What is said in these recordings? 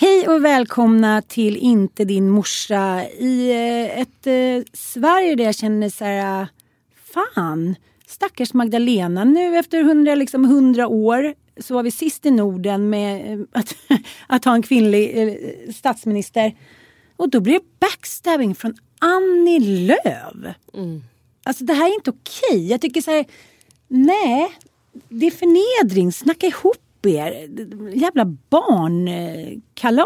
Hej och välkomna till Inte din morsa i eh, ett eh, Sverige där jag känner så här, fan, stackars Magdalena. Nu efter hundra liksom, 100 år så var vi sist i Norden med eh, att, att ha en kvinnlig eh, statsminister. Och då blir det backstabbing från Annie Lööf. Mm. Alltså det här är inte okej. Jag tycker så här, nej, det är förnedring. Snacka ihop er. Jävla barnkalas.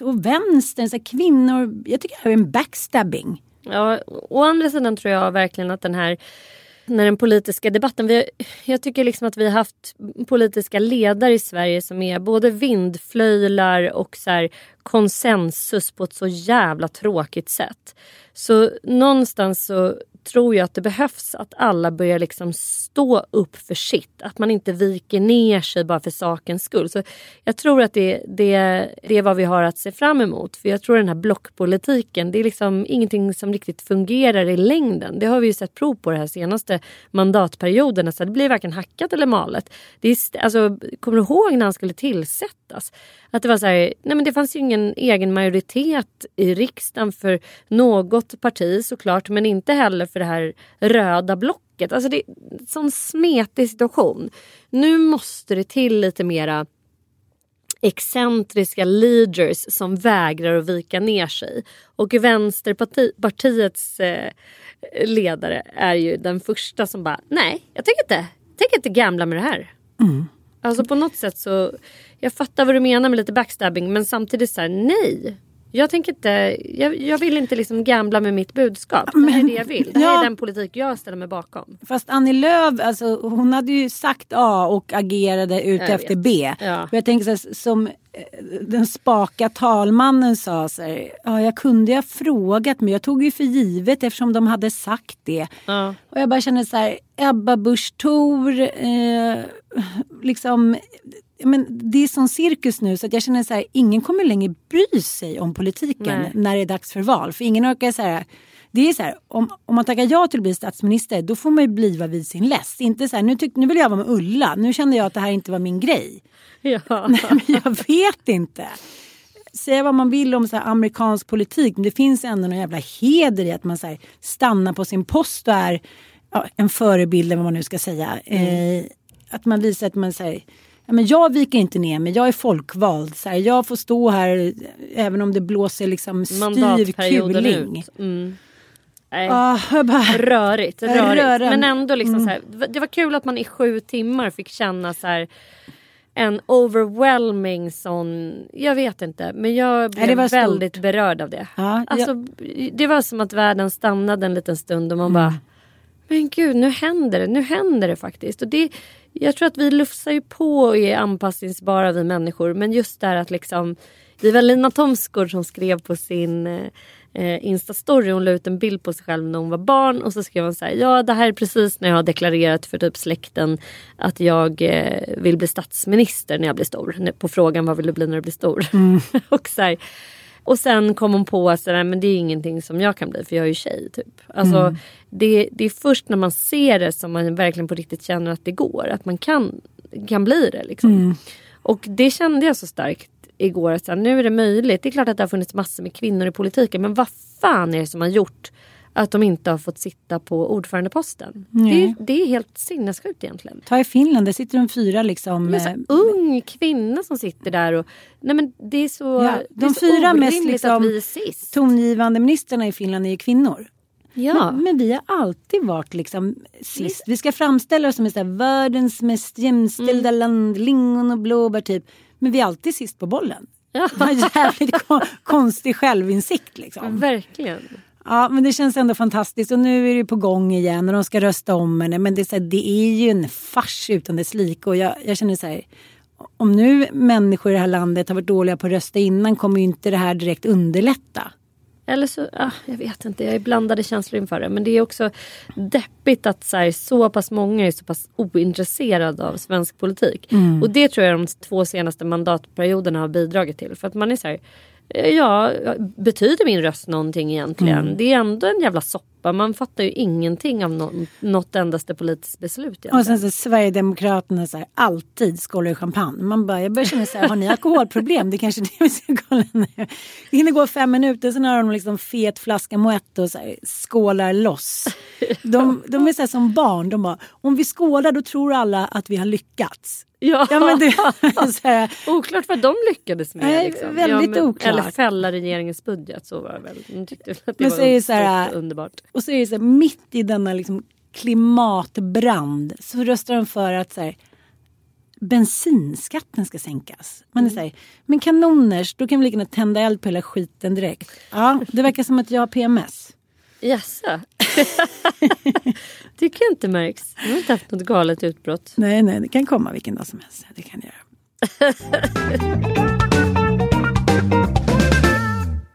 Och vänstern, så här, kvinnor. Jag tycker det här är en backstabbing. Ja, å andra sidan tror jag verkligen att den här när den politiska debatten. Vi, jag tycker liksom att vi har haft politiska ledare i Sverige som är både vindflöjlar och så här konsensus på ett så jävla tråkigt sätt. Så någonstans så tror jag att det behövs att alla börjar liksom stå upp för sitt. Att man inte viker ner sig bara för sakens skull. Så jag tror att det, det, det är vad vi har att se fram emot. För jag tror den här blockpolitiken, det är liksom ingenting som riktigt fungerar i längden. Det har vi ju sett prov på den här senaste mandatperioden. Alltså, det blir varken hackat eller malet. Det är, alltså, kommer du ihåg när han skulle tillsättas? Att det var så här, nej men det fanns ju ingen egen majoritet i riksdagen för något parti såklart men inte heller för det här röda blocket. Alltså det är en sån smetig situation. Nu måste det till lite mera excentriska leaders som vägrar att vika ner sig. Och Vänsterpartiets eh, ledare är ju den första som bara, nej jag tänker inte, tänker inte gamla med det här. Mm. Alltså på något sätt så, jag fattar vad du menar med lite backstabbing men samtidigt så här, nej. Jag tänker inte, jag, jag, vill inte liksom gambla med mitt budskap. Det här är det jag vill. Det här ja, är den politik jag ställer mig bakom. Fast Annie Lööf, alltså, hon hade ju sagt A och agerade ut jag efter vet. B. Ja. jag tänker så här, som eh, den spaka talmannen sa så här, ja jag kunde ha frågat men jag tog ju för givet eftersom de hade sagt det. Ja. Och jag bara känner så här, Ebba Busch Thor, eh, liksom men det är sån cirkus nu så att jag känner så här, ingen kommer längre bry sig om politiken Nej. när det är dags för val. För ingen orkar så här, det är så här, om, om man tackar ja till att bli statsminister då får man ju bliva vid sin läst. Inte så här, nu, tyck, nu vill jag vara med Ulla, nu kände jag att det här inte var min grej. Ja. Nej, men jag vet inte. Säga vad man vill om så amerikansk politik men det finns ändå någon jävla heder i att man så stannar på sin post och är ja, en förebild eller vad man nu ska säga. Mm. Eh, att man visar att man säger ja, men jag viker inte ner mig, jag är folkvald. Så här, jag får stå här även om det blåser liksom styr kuling. Mm. Nej. Ah, jag bara, Rörigt, rörigt. Rörande. Men ändå liksom Mm. så här, det var- kul att man i sju timmar fick känna så här en overwhelming sån, jag vet inte men jag blev var stort. väldigt berörd av det. Ja, alltså, Det var som att världen stannade en liten stund och man bara men gud nu händer det, nu händer det faktiskt. Och det, jag tror att vi lufsar ju på och är anpassningsbara vi människor men just där att liksom det var Lina Thomsgård som skrev på sin eh, Insta-story. Hon la ut en bild på sig själv när hon var barn och så skrev hon så här. Ja det här är precis när jag har deklarerat för typ släkten att jag eh, vill bli statsminister när jag blir stor. På frågan vad vill du bli när du blir stor? och, så här, och sen kom hon på att men det är ingenting som jag kan bli för jag är ju tjej. Typ. Alltså, det, det är först när man ser det som man verkligen på riktigt känner att det går. Att man kan, kan bli det. Liksom. Och det kände jag så starkt igår. Att så här, nu är det möjligt. Det är klart att det har funnits massor med kvinnor i politiken. Men vad fan är det som har gjort att de inte har fått sitta på ordförandeposten? Det, Nej. är- det är helt sinnessjukt egentligen. ta i Finland, där sitter de fyra liksom. Det är så eh, ung kvinna som sitter där och... Nej men det är så... Ja, det är de så fyra mest liksom är tongivande ministrarna i Finland är ju kvinnor. Ja. Men, men vi har alltid varit liksom sist. Vi ska framställa oss som här världens mest jämställda Mm. land, lingon och blåbär typ. Men vi är alltid sist på bollen. Ja. Det var jävligt kon- konstig självinsikt liksom. Verkligen. Ja men det känns ändå fantastiskt och nu är det på gång igen och de ska rösta om henne. Men det är, så här, det är ju en fars utan dess like och jag, jag känner så här. Om nu människor i det här landet har varit dåliga på att rösta innan kommer ju inte det här direkt underlätta. Eller så, ah, jag vet inte, jag är blandade känslor inför det. Men det är också deppigt att så, här, så pass många är så pass ointresserade av svensk politik. Och det tror jag de två senaste mandatperioderna har bidragit till. För att man är så här, ja, betyder min röst någonting egentligen? Det är ändå en jävla soppa. Man fattar ju ingenting av nå- något endaste politiskt beslut. Och sen så Sverigedemokraterna så här, alltid skålar i champagne. Man bara, jag börjar känna så här, har ni alkoholproblem? Det är kanske är det vi ska kolla nu. Det hinner gå fem minuter, sen har de liksom fet flaska Moetto och så här, skålar loss. De, de är så här som barn, de bara, om vi skålar då tror alla att vi har lyckats. Ja. Ja, men det, Oklart vad de lyckades med. Nej, liksom. väldigt men- oklart. Eller fälla regeringens budget. Så var det väl. De tyckte att det Men var så är det så här- underbart. Och så är det så här, mitt i denna liksom klimatbrand så röstar de för att så här, bensinskatten ska sänkas. Man är så här, men kanoners, då kan vi lika gärna tända eld på hela skiten direkt. Ja, det verkar som att jag har PMS. Jaså? Tycker jag inte märks. Jag har inte haft något galet utbrott. Nej, nej, det kan komma vilken dag som helst. Det kan det göra.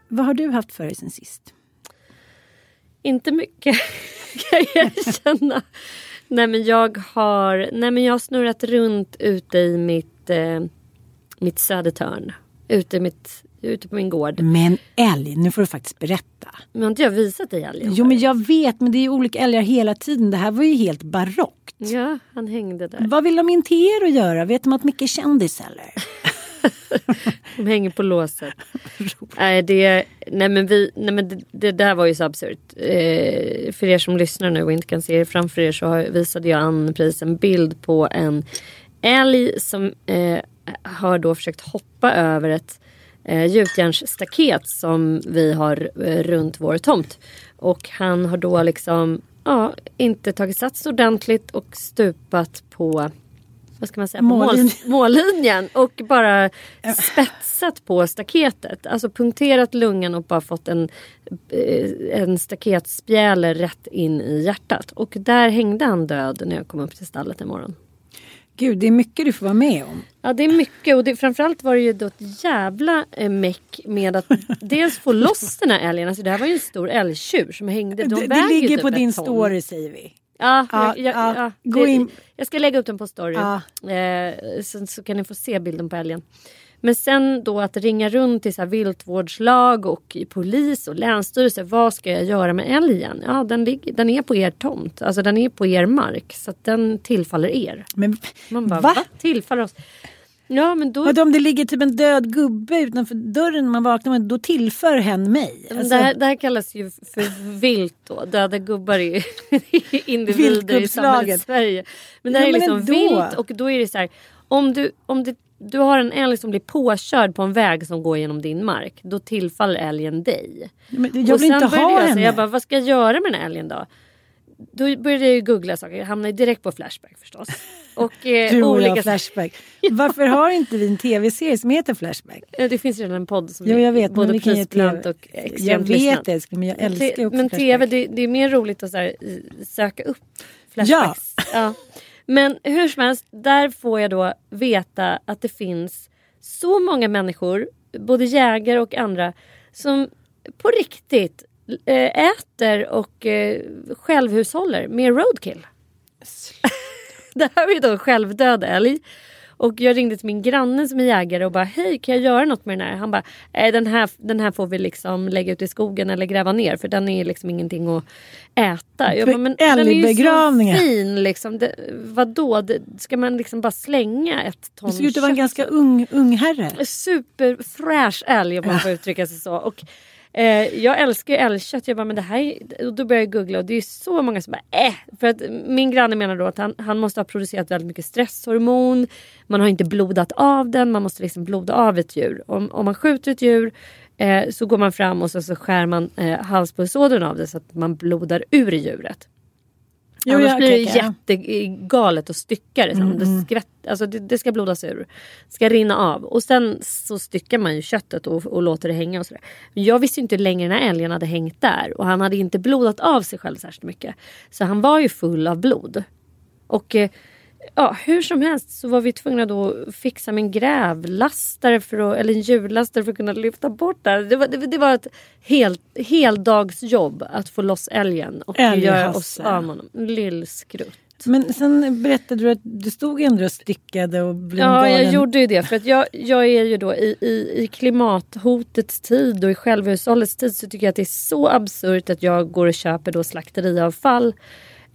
Vad har du haft för dig sen sist? Inte mycket kan jag erkänna. Nej men jag har, nej, men jag har snurrat runt ute i mitt, eh, mitt Södertörn. Ute, i mitt, ute på min gård. Men älg, nu får du faktiskt berätta. Men har inte jag visat dig älgen? Jo, men jag vet, men det är ju olika älgar hela tiden. Det här var ju helt barockt. Ja, han hängde där. Vad vill de in till er att göra? Vet de att Micke är kändis eller? De hänger på låset. nej, det, nej men, vi, nej men det, det där var ju så absurt. Eh, för er som lyssnar nu och inte kan se det framför er så har, visade jag Ann-Pris en bild på en älg som eh, har då försökt hoppa över ett eh, gjutjärnsstaket som vi har eh, runt vår tomt. Och han har då liksom ja, inte tagit sats ordentligt och stupat på vad ska man säga, Mållinjen. mål, mållinjen och bara spetsat på staketet. Alltså punkterat lungan och bara fått en, eh, en staketspjäle rätt in i hjärtat. Och där hängde han död när jag kom upp till stallet en morgon. Gud, det är mycket du får vara med om. Ja det är mycket och det, framförallt var det ju då ett jävla eh, meck med att dels få loss den här älgen. Alltså det här var ju en stor älgtjur som hängde. De Det, det ligger typ på din ton. story säger vi. Ja, Ja, jag, ja. ja, Gå in. jag ska lägga upp den på story. Ja. Eh, så, så kan ni få se bilden på älgen. Men sen då att ringa runt till så här viltvårdslag och polis och länsstyrelse. Vad ska jag göra med älgen? Ja, den, ligger, den är på er tomt. Alltså den är på er mark. Så den tillfaller er. Men Man bara, va? va? Tillfaller oss? Ja, men då... Vadå om det ligger typ en död gubbe utanför dörren när man vaknar, då tillför hen mig. Alltså, det, här, det här kallas ju för vilt då. Döda gubbar är individer i samhället Sverige. Men det här Ja, är liksom ändå. vilt och då är det så här. om du, om det, du har en älg som blir påkörd på en väg som går genom din mark. Då tillfaller älgen dig. Men jag Och vill sen inte ha jag, så henne. Jag bara, vad ska jag göra med den här älgen då? Då började jag ju googla saker. Jag hamnade direkt på Flashback förstås. Och eh, du och olika jag Flashback. Varför har inte vi en tv-serie som heter Flashback? Det finns redan en podd som Jo, jag är vet, men både TV. och extremt Jag vet lyssnad. det, men jag älskar också Men tv, det, det är mer roligt att här, söka upp flashbacks. Ja. Men hur som helst, där får jag då veta att det finns så många människor, både jägare och andra, som på riktigt äter och eh, självhushåller med roadkill. det här var ju då en självdöd älg. Och jag ringde till min granne som är jägare och bara hej kan jag göra något med den här? Han bara "Nej, den här, den här får vi liksom lägga ut i skogen eller gräva ner för den är liksom ingenting att äta. Jag bara, men den är ju så Älgbegravningar." fin liksom. Det, vadå? Det, ska man liksom bara slänga ett ton Du ser ut att vara en kött? ganska ung, ung herre. superfräsch älg om man får uttrycka sig så. Och, eh, jag älskar ju älgkött. Jag bara, men det här, är- och då började jag googla och det är så många som bara äh. För att min granne menar då att han, han måste ha producerat väldigt mycket stresshormon. Man har inte blodat av den. Man måste liksom bloda av ett djur. Om, om man skjuter ett djur eh, så går man fram och så, så skär man eh, halspulsådern av det så att man blodar ur djuret. Jo, Annars jag- blir det jättegalet att stycka det. Mm, det, skvätt, alltså det, det ska blodas ur. ska rinna av. Och sen så styckar man ju köttet och, och låter det hänga. och sådär. Men Jag visste inte hur länge den här älgen hade hängt där. Och han hade inte blodat av sig själv särskilt mycket. Så han var ju full av blod. Och eh, ja, hur som helst så var vi tvungna då att fixa en grävlastare för att, eller en hjullastare för att kunna lyfta bort det här. Det var, det, det var ett helt, heldagsjobb att få loss älgen och göra oss av honom. Lillskrutt. Men sen berättade du att du stod ändå och stickade och blev Ja, jag gjorde ju det. För att jag, jag är ju då i, i, i klimathotets tid och i självhushållets tid så tycker jag att det är så absurt att jag går och köper då slakteriavfall.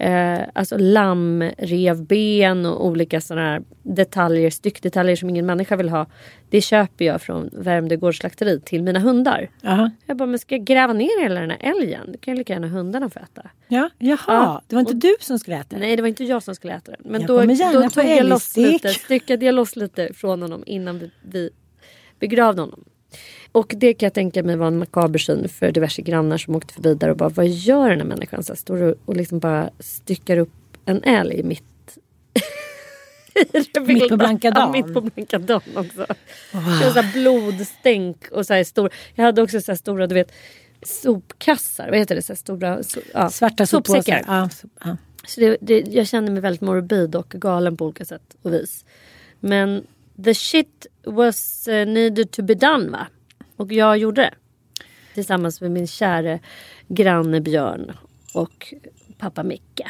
Eh, alltså lamm, revben och olika sådana här detaljer, styckdetaljer som ingen människa vill ha. Det köper jag från Värmdö gårdsslakteri till mina hundar. Jaha. Jag bara, men ska jag gräva ner hela den här älgen? Det kan ju lika gärna hundarna få äta. Ja, jaha, Ja, det var inte och- du som skulle äta det? Nej det var inte jag som skulle äta den. Men Jag då, då tog jag loss lite, styckade jag loss lite från honom innan vi, vi begravde honom. Och det kan jag tänka mig var en makaber syn för diverse grannar som åkte förbi där och bara vad gör den här människan? Så står och, och liksom bara styckar upp en älg mitt i Mitt på blanka Ja, dagen. mitt på blanka dagen också. Det var så blodstänk och så här stor. Jag hade också så stora du vet sopkassar. Vad heter det? Så stora so, ja, Svarta sopsäckar. Ja, så, ja. Så det, det, jag kände mig väldigt morbid och galen på olika sätt och vis. Men the shit was uh, needed to be done va? Och jag gjorde det. Tillsammans med min käre granne Björn och pappa Micke.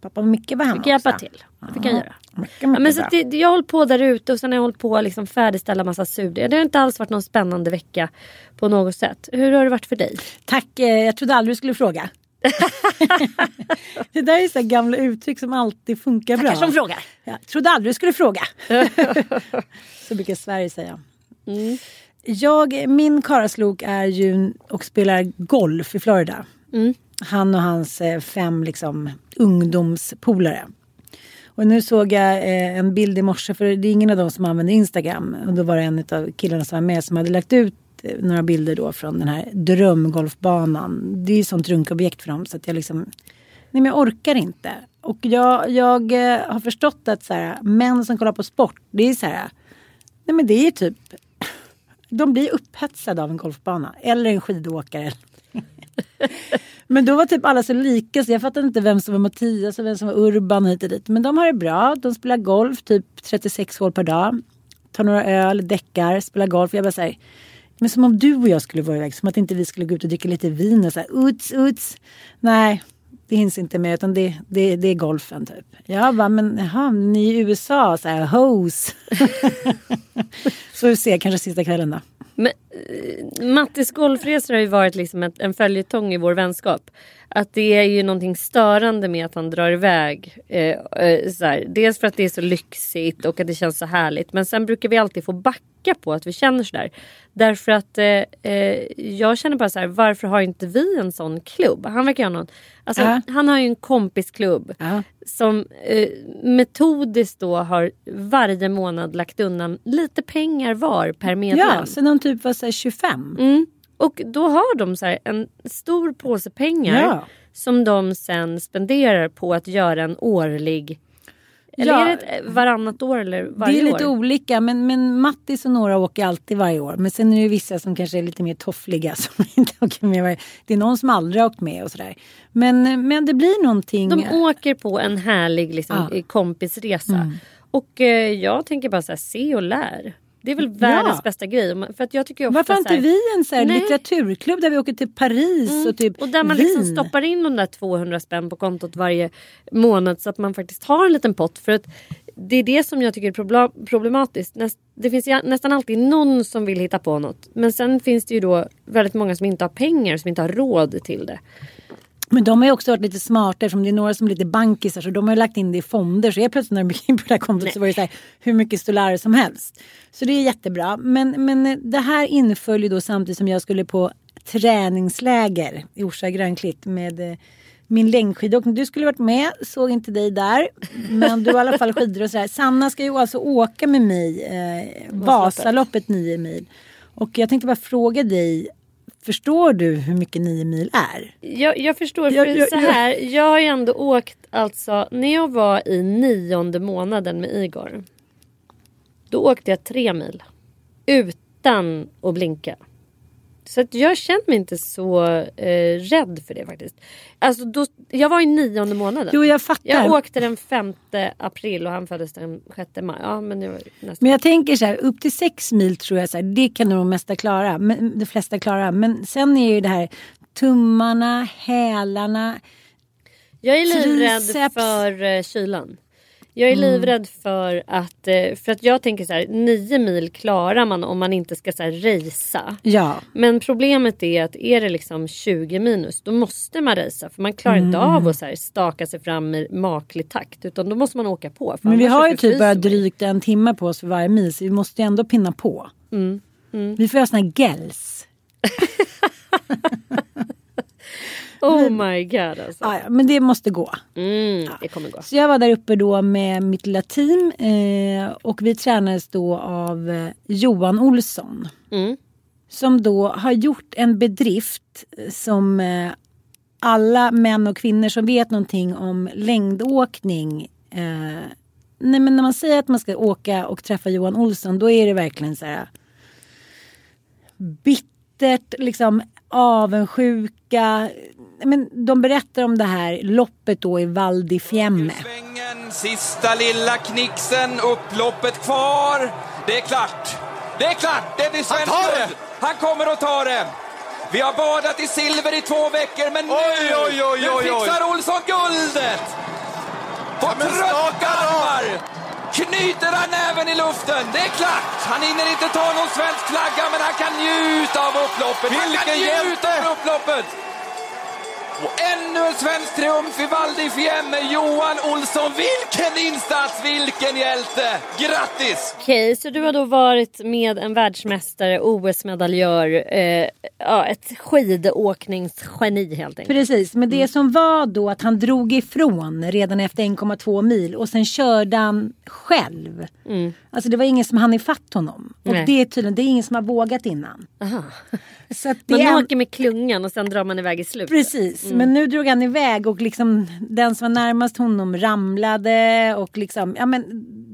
Pappa Micke var hemma Fick hjälpa också. till. Det fick han göra. Mycket, Ja, mycket men så det, jag har hållit på där ute och sen har jag hållit på att liksom färdigställa massa surdegar. Det har inte alls varit någon spännande vecka på något sätt. Hur har det varit för dig? Tack, eh, jag trodde aldrig du skulle fråga. det där är så gamla uttryck som alltid funkar bra. som frågar. Jag trodde aldrig du skulle fråga. så brukar Sverige säga. Mm. Jag, min karaslok är ju och spelar golf i Florida. Mm. Han och hans eh, fem liksom, ungdomspolare. Och nu såg jag eh, en bild i morse, för det är ingen av dem som använder Instagram. Och då var det en av killarna som var med som hade lagt ut eh, några bilder då från den här drömgolfbanan. Det är ju sånt runkobjekt för dem så att jag liksom, nej men jag orkar inte. Och jag, jag eh, har förstått att så här, män som kollar på sport, det är så här, nej men det är typ, de blir upphetsade av en golfbana eller en skidåkare. Men då var typ alla så lika så jag fattade inte vem som var Mattias och vem som var Urban och hit och dit. Men de har det bra. De spelar golf typ 36 hål per dag. Tar några öl, däckar, spelar golf. Jag bara säger men som om du och jag skulle vara iväg. Som att inte vi skulle gå ut och dricka lite vin och så här uts, uts. Nej, det hinns inte med utan det, det, det är golfen typ. Jag bara, men jaha, ni i USA, så här hose. så vi ser kanske sista kvällen då. Men, Mattis golfresor har ju varit liksom ett, en följetong i vår vänskap. att det är ju någonting störande med att han drar iväg. Eh, eh, så här. Dels för att det är så lyxigt och att det känns så härligt. Men sen brukar vi alltid få backa på att vi känner sådär. Därför att eh, eh, jag känner bara så här, varför har inte vi en sån klubb? Han verkar ha någon, alltså, Ja. han har ju en kompisklubb Ja. som eh, metodiskt då har varje månad lagt undan lite pengar var per medlem. Ja, så de typ var så här 25. Mm. Och då har de så en stor påse pengar Ja. som de sen spenderar på att göra en årlig eller Ja. är det ett, varannat år eller varje Det är lite år? olika men, men Mattis och några åker alltid varje år. Men sen är det vissa som kanske är lite mer toffliga som inte åker med varje Det är någon som aldrig har åkt med och sådär. Men, men det blir någonting. De åker på en härlig liksom, Ja. Mm. eh, kompisresa. Och eh, jag tänker bara så här, se och lär. Det är väl världens bästa grej. För att jag tycker ofta Varför har inte vi en så här Nej. litteraturklubb där vi åker till Paris och typ Och där man Wien? liksom stoppar in de där 200 spänn på kontot varje månad så att man faktiskt har en liten pott. För att det är det som jag tycker är problematiskt. Det finns nästan alltid någon som vill hitta på något. Men sen finns det ju då väldigt många som inte har pengar, som inte har råd till det. Men de har ju också varit lite smarta eftersom det är några som är lite bankisar så de har ju lagt in det i fonder så helt plötsligt när de gick in på det här kontot så var det så här, hur mycket stolarer som helst. Så det är jättebra. Men, men det här inföll ju då samtidigt som jag skulle på träningsläger i Orsa Grönklitt med eh, min längdskidåkning. Du skulle varit med, såg inte dig där. Men du har i alla fall skidor och sådär. Sanna ska ju alltså åka med mig eh, Vasaloppet 9 mil. Och jag tänkte bara fråga dig, förstår du hur mycket 9 mil är? Jag, jag förstår, för Jag- jag- så här, jag har ju ändå åkt, alltså när jag var i nionde månaden med Igor. Då åkte jag tre mil. Utan att blinka. Så att jag känner mig inte så eh, rädd för det faktiskt. Alltså då, jag var i nionde månaden. Jo, jag fattar. jag åkte den 5 april och han föddes den 6 maj. Ja, men det var nästan. Men jag tänker så här, upp till sex mil tror jag så här, det kan nog de mesta klara. Men, de flesta klara. Men sen är ju det här tummarna, hälarna. Jag är livrädd för eh, kylan. Jag Mm. är livrädd för att, eh, för att jag tänker så här, nio mil klarar man om man inte ska så här racea. Ja. Men problemet är att är det liksom 20 minus då måste man racea för man klarar inte Mm. av att så här staka sig fram i maklig takt utan då måste man åka på. Men vi har ju typ bara drygt en timme på oss för varje mil så vi måste ju ändå pinna på. Mm. Vi får göra såna här gels. Oh my god alltså. Ja, men det måste gå. Mm, det kommer gå. Så jag var där uppe då med mitt lilla team eh, och vi tränades då av eh, Johan Olsson. Mm. Som då har gjort en bedrift eh, som eh, alla män och kvinnor som vet någonting om längdåkning. Eh, nej men när man säger att man ska åka och träffa Johan Olsson då är det verkligen så här bittert, liksom avundsjuka. Men de berättar om det här loppet då i Val di Fiemme. Sista lilla knixen, upploppet kvar. Det är klart. Det är klart, det blir svenskt tar det! Han kommer att ta det. Vi har badat i silver i två veckor, men nu, Oj, oj, oj, nu fixar Olsson guldet! På men trötta armar knyter han näven i luften. Det är klart, han hinner inte ta någon svensk flagga, men han kan njuta av upploppet. han kan Vilken njuta hjälte! av upploppet! Och ännu en svensk triumf i Val di Fiemme. Johan Olsson, vilken insats, vilken hjälte! Grattis! Okej, så du har då varit med en världsmästare, OS-medaljör, eh, ja, ett skidåkningsgeni helt enkelt. Precis, men det som var då att han drog ifrån redan efter 1,2 mil och sen körde han själv. Alltså det var ingen som hann ifatt honom. Och Nej. det är tydligen, det är ingen som har vågat innan. Aha. Så att det Man är åker med klungan och sen drar man iväg i slutet. Precis, men nu drog han iväg och liksom den som var närmast honom ramlade och liksom, ja men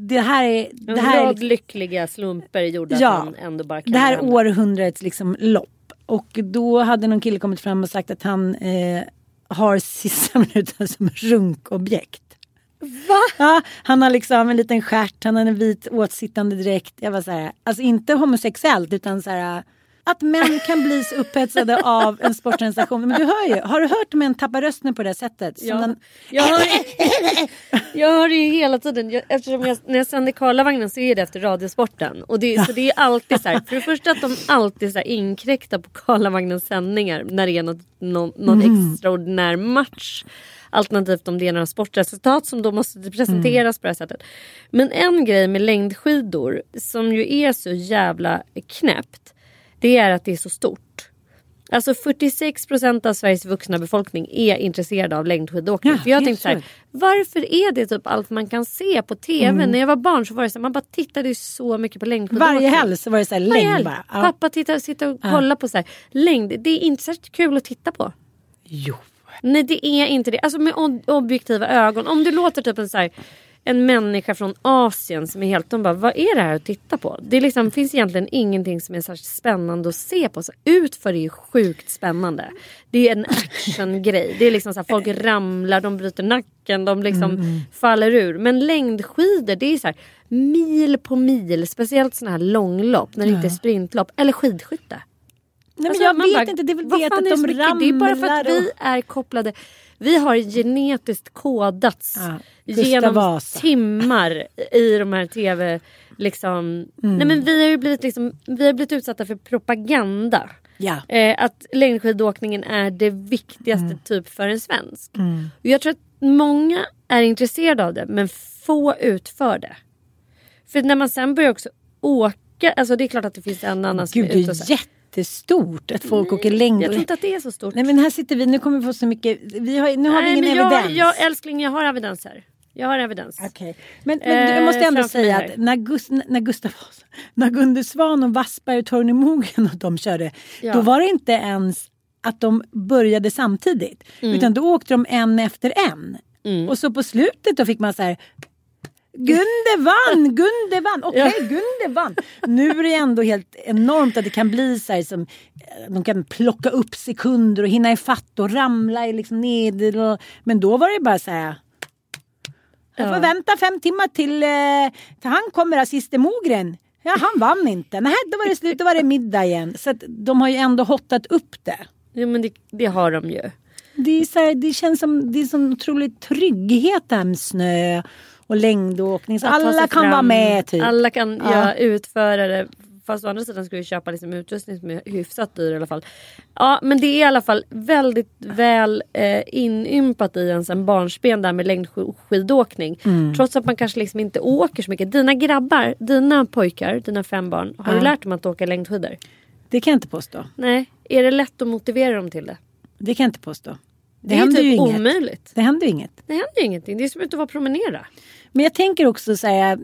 det här är... En Det här är rad liksom, lyckliga slumper gjorde att Ja, han ändå bara kan det här är ramla. århundradets liksom lopp. Och då hade någon kille kommit fram och sagt att han eh, har sista minuten som runkobjekt. Va? Ja, han har liksom en liten stjärt, han har en vit åtsittande dräkt. Jag var så här, alltså inte homosexuellt utan så här Att män kan bli så upphetsade av en sportsensation. Men du hör ju, har du hört män tappa rösten på det sättet? Ja. den, Jag hör, jag hör det ju hela tiden. Jag, eftersom jag, när jag sänder Karlavagnen så är det efter Radiosporten. Och det, så det är alltid så här. För det första att de alltid så här inkräktar på Karlavagnens sändningar när det är något, någon, någon extraordinär match. Alternativt om det är några sportresultat som då måste presenteras på det här sättet. Men en grej med längdskidor som ju är så jävla knäppt. Det är att det är så stort. Alltså 46 procent av Sveriges vuxna befolkning är intresserade av längdskidåkning. Ja, För jag tänkte så här, varför är det typ allt man kan se på TV? Mm. När jag var barn så var det så här, man bara tittade ju så mycket på längdskidåkning. varje helg så var det så här längd bara. Ja. Pappa tittar, sitter och kollar på så här, längd. Det är inte särskilt kul att titta på. Jo. Nej det är inte det. Alltså med ob- objektiva ögon. Om du låter typ en så här, en människa från Asien som är helt... De bara, vad är det här att titta på? Det liksom, finns egentligen ingenting som är särskilt spännande att se på. Så utför är ju sjukt spännande. Det är en actiongrej. Det är liksom så här, folk ramlar, de bryter nacken, de liksom faller ur. Men längdskidor, det är så här mil på mil. Speciellt såna här långlopp, när det inte är sprintlopp. Eller skidskytte. Nej, men Alltså, jag vet bara, inte, det är väl det att de ramlar Det är bara för att vi är kopplade. Vi har genetiskt kodats Ja, genom Vasa. timmar i de här tv... Liksom, Mm. nej men vi har ju blivit, liksom, vi har blivit utsatta för propaganda. Ja. Eh, att längdskidåkningen är det viktigaste Mm. typ för en svensk. Och jag tror att många är intresserade av det men få utför det. För när man sen börjar också åka, alltså det är klart att det finns en annan som Gud, är det ute och så är jättestort att folk åker längd. Jag tror inte att det är så stort. Nej men här sitter vi, nu kommer vi få så mycket, vi har, nu har vi Nej, ingen men jag, evidens. Jag, älskling, jag har evidens här. Jag har evidens. Okej. Men, men jag Eh, måste ändå framför mig säga att när, Gust, när Gustav när Gunde Svan och Wassberg och Torgny Mogren och de körde. Ja. Då var det inte ens att de började samtidigt. Mm. Utan då åkte de en efter en. Och så på slutet då fick man så här Gunde vann, Gunde vann, okej Gunde vann. Nu är det ändå helt enormt att det kan bli så här som eh, de kan plocka upp sekunder och hinna ifatt och ramla i liksom ned. och- Men då var det bara så här jag får vänta fem timmar till, eh, till han kommer, assiste Mogren. Ja, han vann inte. Nej, då var det slut, då var det middag igen. Så att de har ju ändå hottat upp det. Jo, men det, det har de ju. Det, är så här, det känns som det är sån otrolig trygghet det här med snö och längdåkning. Så alla kan fram. vara med typ. Alla kan Ja. ja. utföra det. Fast å andra sidan ska vi köpa liksom utrustning som är hyfsat dyr i alla fall. Ja men det är i alla fall väldigt väl eh, inympat i ens en barnsben där med längdskidåkning. Mm. Trots att man kanske liksom inte åker så mycket. Dina grabbar, dina pojkar, dina fem barn. Har du lärt dem att åka längdskidor? Det kan jag inte påstå. Nej. Är det lätt att motivera dem till det? Det kan jag inte påstå. Det, Det, är händer ju ju typ inget. omöjligt. Det händer ju inget. Det händer ju ingenting. Det är som att vara promenera. Men jag tänker också säga eh,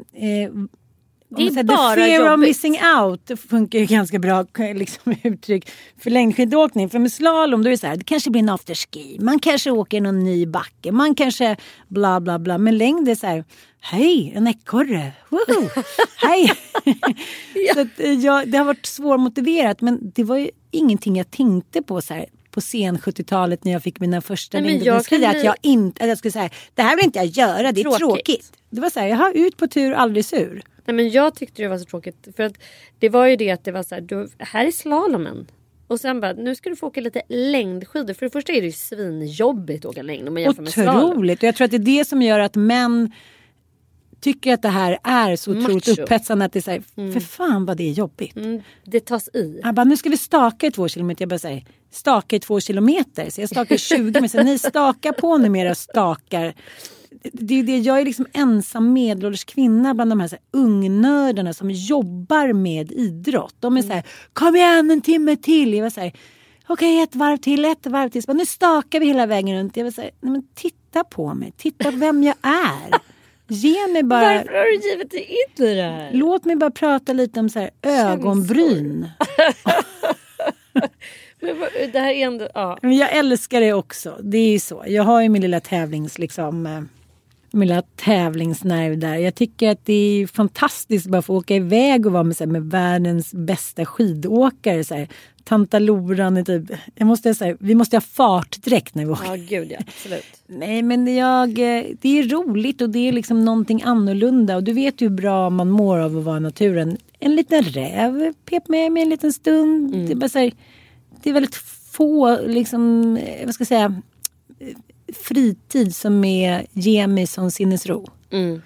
Det är säger, bara the fear of jobbigt. missing out funkar ju ganska bra liksom, uttryck för längdskidåkning. För med slalom då är det så här, det kanske blir en afterski. Man kanske åker någon ny backe. Man kanske bla bla bla. Men längd är så här, hej en ekorre. Woho! Hej! så att, eh, jag, det har varit svårmotiverat men det var ju ingenting jag tänkte på så här på sen 70-talet när jag fick mina första kan Att jag inte, att jag skulle säga det här vill inte jag göra, det är tråkigt. Tråkigt. Det var så här, jaha ut på tur, aldrig sur. Nej men jag tyckte det var så tråkigt. För att det var ju det att det var så här, du, här är slalomen. Och sen bara, nu ska du få åka lite längdskidor. För det första är det ju svinjobbigt att åka längd om man jämför med slalom. Otroligt. Och jag tror att det är det som gör att män tycker att det här är så otroligt Macho. upphetsande. Att det är så här, för fan vad det är jobbigt. Mm, det tas i. Han bara, nu ska vi staka i två kilometer. Jag bara säger, staka i två kilometer. Så jag stakar 20 meter. Ni stakar på nu mera stakar. Det är det, jag är liksom ensam medelålders kvinna bland de här, så här ungnördarna som jobbar med idrott. De är så här, kom igen en timme till. Jag var så här, okej ett varv till, ett varv till. Så bara, nu stakar vi hela vägen runt. Jag var så här, nej men titta på mig, titta vem jag är. Ge mig bara... Varför har du givit dig in i det här? Låt mig bara prata lite om så här ögonbryn. Men Det här är ändå, ja. Men jag älskar det också. Det är ju så. Jag har ju min lilla tävlings liksom eh, min lilla tävlingsnerv där. Jag tycker att det är fantastiskt att bara få åka iväg och vara med, så här, med världens bästa skidåkare. Så här. Tanta Loran är typ, jag måste säga, vi måste ha fartdräkt när vi åker. Ja gud ja, absolut. Nej men jag, eh, det är roligt och det är liksom någonting annorlunda. Och du vet ju hur bra man mår av att vara i naturen. en liten räv pep med mig en liten stund. Mm. Det, är bara så här, det är väldigt få, liksom, eh, vad ska jag säga, eh, fritid som är, ger mig sån sinnesro. Mm.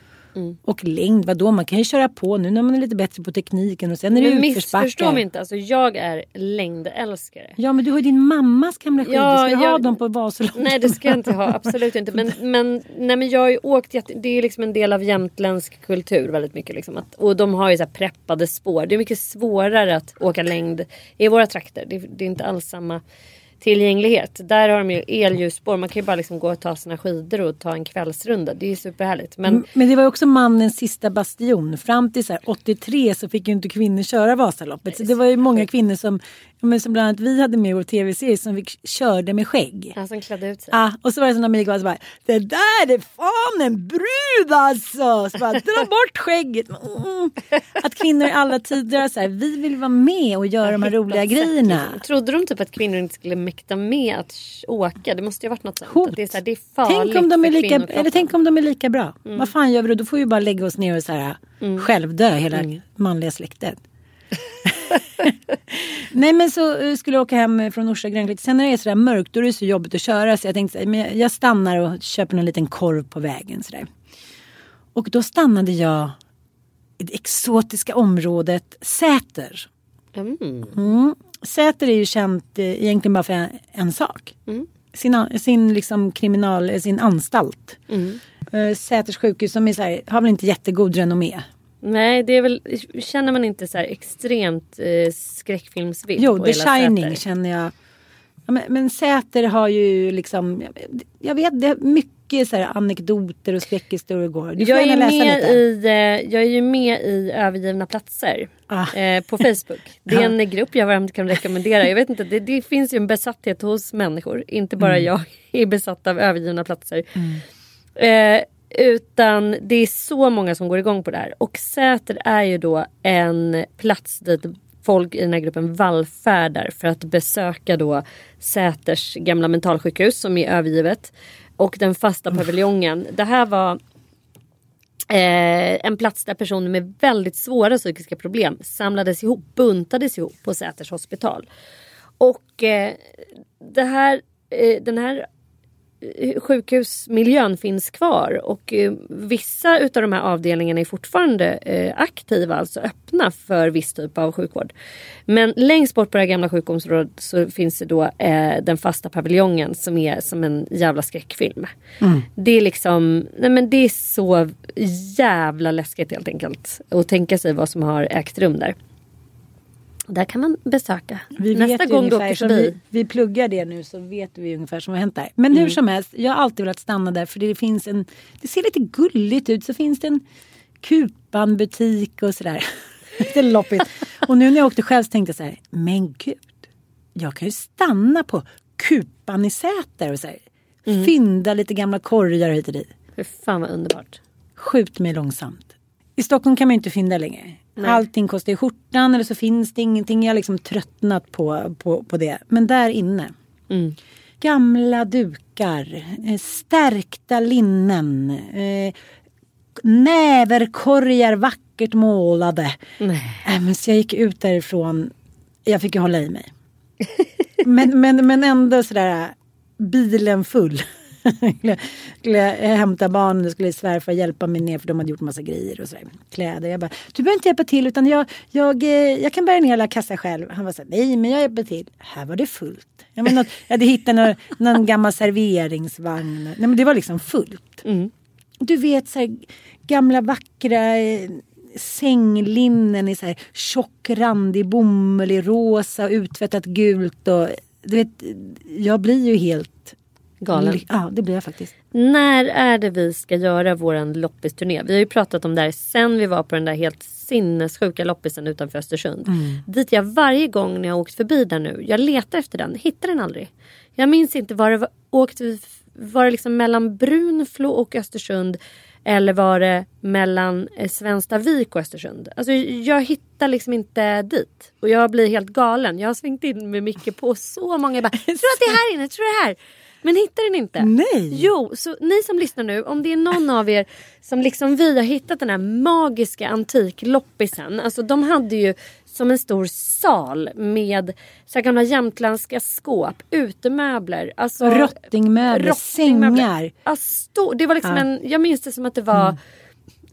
Och längd, vadå? Man kan ju köra på nu när man är lite bättre på tekniken och sen är det Men utförsbackar. missförstå mig inte, alltså, jag är längdälskare. Ja men du har ju din mammas gamla skidor. Ja, Ska du ha jag- dem på Vasaloppet? Nej det ska jag inte ha, absolut inte. Men, men, nej, men jag har ju åkt, jätte, det är liksom en del av jämtländsk kultur väldigt mycket. Liksom, att, och de har ju så här preppade spår. Det är mycket svårare att åka längd i våra trakter. Det, det är inte alls samma tillgänglighet. Där har de ju elljusspår. Man kan ju bara liksom gå och ta sina skidor och ta en kvällsrunda. Det är superhärligt. Men Men det var ju också mannens sista bastion. Fram till så här 83 så fick ju inte kvinnor köra Vasaloppet. Så det var ju många kvinnor som, ja, men som bland annat vi hade med i vår tv-serie som fick, körde med skägg. han som klädde ut sig. Ah, och så var det som när Mikael var så bara, det där är fan en brud alltså! Så bara, dra bort skägget. Mm. Att kvinnor i alla tider så här, vi vill vara med och göra de här roliga grejerna. Trodde de typ att kvinnor inte skulle mäkta med att åka? Det måste ju ha varit något sånt. Hot. Det, är så här, det är farligt Tänk om, de är lika, eller tänk om de är lika bra. Vad fan gör vi då? Då får vi bara lägga oss ner och så här, självdö hela manliga släktet. Nej men så eh, skulle jag åka hem från Orsa Grönklitt. Sen när det är sådär mörkt då är det så jobbigt att köra så jag tänkte men jag- stannar och köper en liten korv på vägen. Så där. Och då stannade jag i det exotiska området Säter. Mm. Mm. Säter är ju känt eh, egentligen bara för en, en sak. Sin, a- sin, liksom kriminal, eh, sin anstalt. Eh, Säters sjukhus som är så här, har väl inte jättegod renommé. Nej, det är väl, känner man inte så här extremt eh, skräckfilmsvibb Jo, The Shining Säter? känner jag. Ja, men, men Säter har ju liksom, jag- vet det är mycket så här anekdoter och skräckhistorier går. Du får Jag är, läsa med lite. i, eh, jag är ju med i övergivna platser Ah. eh, på Facebook. Det är en grupp jag varmt kan rekommendera. Jag vet inte, det, det finns ju en besatthet hos människor. Inte bara Mm. jag är besatt av övergivna platser. Eh, utan det är så många som går igång på det här. Och Säter är ju då en plats dit folk i den här gruppen vallfärdar för att besöka då Säters gamla mentalsjukhus som är övergivet. Och den fasta paviljongen. Det här var Eh, en plats där personer med väldigt svåra psykiska problem samlades ihop, buntades ihop på Säters hospital. Och eh, det här, eh, den här sjukhusmiljön finns kvar och eh, vissa utav de här avdelningarna är fortfarande eh, aktiva, alltså öppna för viss typ av sjukvård. Men längst bort på det här gamla sjukvårdsområdet så finns det då eh, den fasta paviljongen som är som en jävla skräckfilm. Det är liksom, nej men det är så jävla läskigt helt enkelt att tänka sig vad som har ägt rum där. Där kan man besöka. Vi Nästa gång du åker förbi. vi, vi pluggar det nu så vet vi ungefär som har hänt där. Men hur som helst, jag har alltid velat stanna där för det finns en, det ser lite gulligt ut. Så finns det en Kupan-butik och sådär. lite loppigt. Och nu när jag åkte själv så tänkte jag så här, men gud. Jag kan ju stanna på Kupan i Säter och så här, fynda lite gamla korgar hit och dit. Fy fan vad underbart. Skjut mig långsamt. I Stockholm kan man ju inte fynda längre. Allting kostar i skjortan eller så finns det ingenting. Jag har liksom tröttnat på, på, på det. Men där inne. Gamla dukar. Eh, stärkta linnen. Eh, näverkorgar vackert målade. Äh, men så jag gick ut därifrån. Jag fick ju hålla i mig. men, men, men ändå sådär bilen full. Skulle, skulle jag hämta barnen och skulle svärfar hjälpa mig ner för de hade gjort massa grejer och sådär. Kläder. Jag bara, du behöver inte hjälpa till utan jag, jag, eh, jag kan bära ner alla kassar själv. Han var såhär, nej men jag hjälper till. Här var det fullt. Jag, menar, jag hade hittat någon, någon gammal serveringsvagn. Nej men det var liksom fullt. Du vet så här, gamla vackra eh, sänglinnen i så här tjock randig bomull i rosa och uttvättat gult. Och, du vet, jag blir ju helt Galen. Ja, det blir jag faktiskt. När är det vi ska göra våran loppisturné? Vi har ju pratat om det här sen vi var på den där helt sinnessjuka loppisen utanför Östersund. Dit jag varje gång när jag åkt förbi där nu, jag letar efter den, hittar den aldrig. Jag minns inte var det var, åkte var det liksom mellan Brunflo och Östersund eller var det mellan eh, Svenstavik och Östersund? Alltså jag hittar liksom inte dit. Och jag blir helt galen. Jag har svängt in med Micke på så många. Jag bara, tror att det är här inne? Tror det är här? Men hittar den inte? Nej. Jo, så ni som lyssnar nu, om det är någon av er som liksom vi har hittat den här magiska antikloppisen. Alltså de hade ju som en stor sal med så här gamla jämtländska skåp, utemöbler. Alltså, Rottingmöbler, sängar. Alltså, det var liksom Ja. en, jag minns det som att det var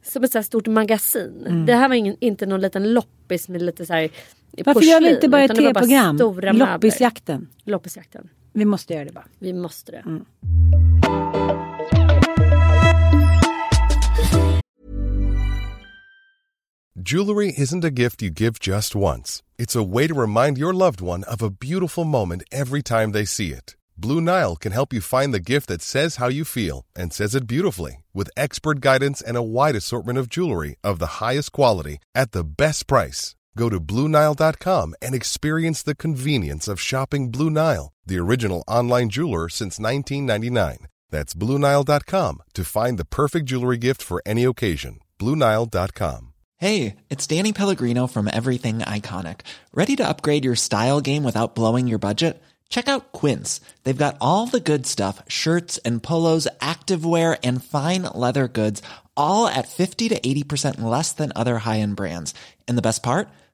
som ett så här stort magasin. Det här var ingen, inte någon liten loppis med lite så här Varför porslin, gör vi inte bara ett tv-program? Loppisjakten. Loppisjakten. Vi måste göra det bara. Vi måste det. Mm. Jewelry isn't a gift you give just once. It's a way to remind your loved one of a beautiful moment every time they see it. Blue Nile can help you find the gift that says how you feel and says it beautifully with expert guidance and a wide assortment of jewelry of the highest quality at the best price. Go to BlueNile.com and experience the convenience of shopping Blue Nile, the original online jeweler since 1999. That's BlueNile.com to find the perfect jewelry gift for any occasion. BlueNile.com. Hey, it's Danny Pellegrino from Everything Iconic. Ready to upgrade your style game without blowing your budget? Check out Quince. They've got all the good stuff shirts and polos, activewear, and fine leather goods, all at 50 to 80% less than other high end brands. And the best part?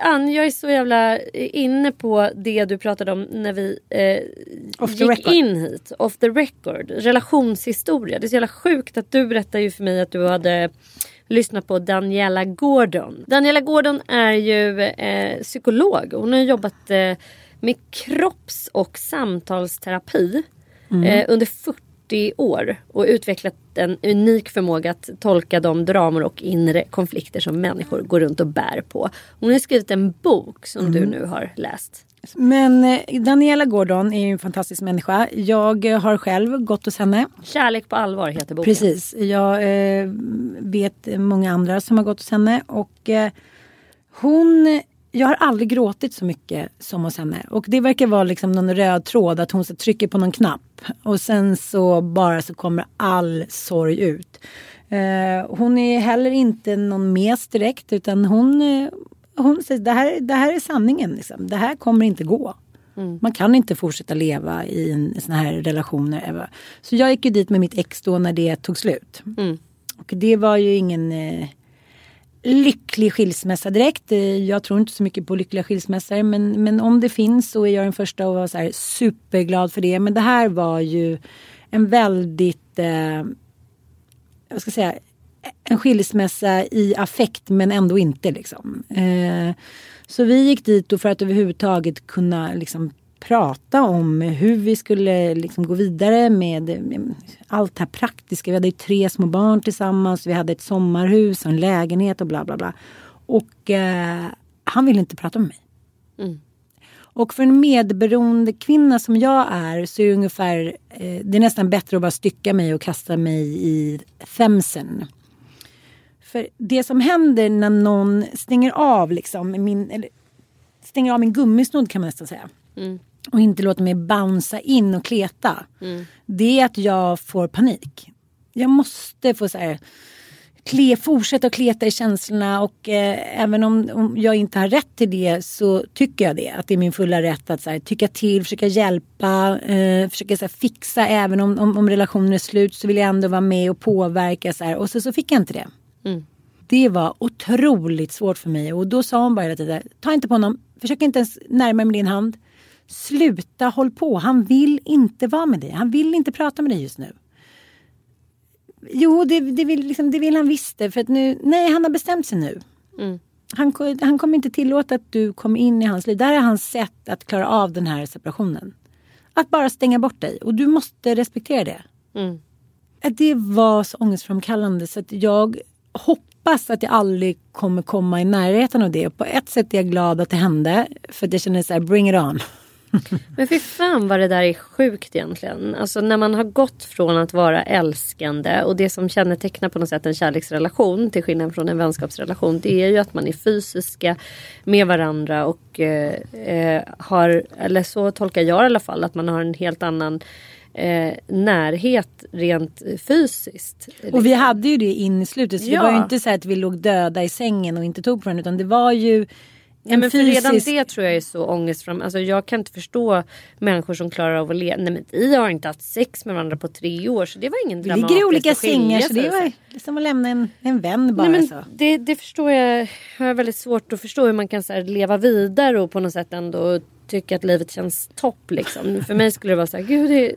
Ann, jag är så jävla inne på det du pratade om när vi eh, gick record. in hit. Off the record. Relationshistoria. Det är så jävla sjukt att du berättade ju för mig att du hade lyssnat på Daniela Gordon. Daniela Gordon är ju eh, psykolog. Hon har jobbat eh, med kropps och samtalsterapi eh, under 40 år och utvecklat en unik förmåga att tolka de dramor och inre konflikter som människor går runt och bär på. Hon har skrivit en bok som du nu har läst. Men eh, Daniela Gordon är ju en fantastisk människa. Jag eh, har själv gått hos henne. Kärlek på allvar heter boken. Precis. Jag eh, vet många andra som har gått hos henne. Och eh, hon... Jag har aldrig gråtit så mycket som hos henne. Och det verkar vara liksom någon röd tråd att hon så trycker på någon knapp. Och sen så bara så kommer all sorg ut. Eh, hon är heller inte någon mes direkt utan hon, eh, hon säger det här, det här är sanningen. Liksom. Det här kommer inte gå. Man kan inte fortsätta leva i en, såna här relationer. ever. Så jag gick ju dit med mitt ex då när det tog slut. Och det var ju ingen eh, lycklig skilsmässa direkt. Eh, jag tror inte så mycket på lyckliga skilsmässor. Men, men om det finns så är jag den första att vara så här superglad för det. Men det här var ju en väldigt, eh, vad ska jag säga, en skilsmässa i affekt men ändå inte liksom. Eh, så vi gick dit för att överhuvudtaget kunna liksom prata om hur vi skulle liksom gå vidare med allt det här praktiska. Vi hade tre små barn tillsammans, vi hade ett sommarhus och en lägenhet och bla bla bla. Och eh, han ville inte prata med mig. Och för en medberoende kvinna som jag är så är det ungefär, eh, det är nästan bättre att bara stycka mig och kasta mig i Themsen. För det som händer när någon stänger av liksom min, eller stänger av min gummisnodd kan man nästan säga. Och inte låter mig bouncea in och kleta. Det är att jag får panik. Jag måste få så här, kle, fortsätta att kleta i känslorna och eh, även om, om jag inte har rätt till det så tycker jag det. Att det är min fulla rätt att så här, tycka till, försöka hjälpa, eh, försöka så här, fixa även om, om, om relationen är slut så vill jag ändå vara med och påverka. Så här. Och så, så fick jag inte det. Mm. Det var otroligt svårt för mig och då sa hon bara hela tiden, ta inte på honom, försök inte ens närma med din hand. Sluta håll på, han vill inte vara med dig, han vill inte prata med dig just nu. Jo, det, det, vill, liksom, det vill han visst det. För att nu, nej, han har bestämt sig nu. Mm. Han, han kommer inte tillåta att du kommer in i hans liv. Det här är hans sätt att klara av den här separationen. Att bara stänga bort dig. Och du måste respektera det. Mm. Att Det var så ångestframkallande så att jag hoppas att jag aldrig kommer komma i närheten av det. På ett sätt är jag glad att det hände. För att jag känner så här, bring it on. Men fy fan vad det där är sjukt egentligen. Alltså när man har gått från att vara älskande och det som kännetecknar på något sätt en kärleksrelation till skillnad från en vänskapsrelation det är ju att man är fysiska med varandra och eh, eh, har, eller så tolkar jag i alla fall, att man har en helt annan eh, närhet rent fysiskt. Och vi hade ju det in i slutet. Så Ja. det var ju inte så att vi låg döda i sängen och inte tog på den. Utan det var ju Ja, en men för fysisk... redan det tror jag är så ångestfram. Alltså jag kan inte förstå människor som klarar av att leva. Nej men vi har inte haft sex med varandra på tre år så det var ingen Vi dramatiskt ligger i olika sängar så det och så. var som att lämna en, en vän bara. Nej, men så. det, det förstår jag. Jag har väldigt svårt att förstå hur man kan så här, leva vidare och på något sätt ändå tycka att livet känns topp. Liksom. För mig skulle det vara så här, gud det,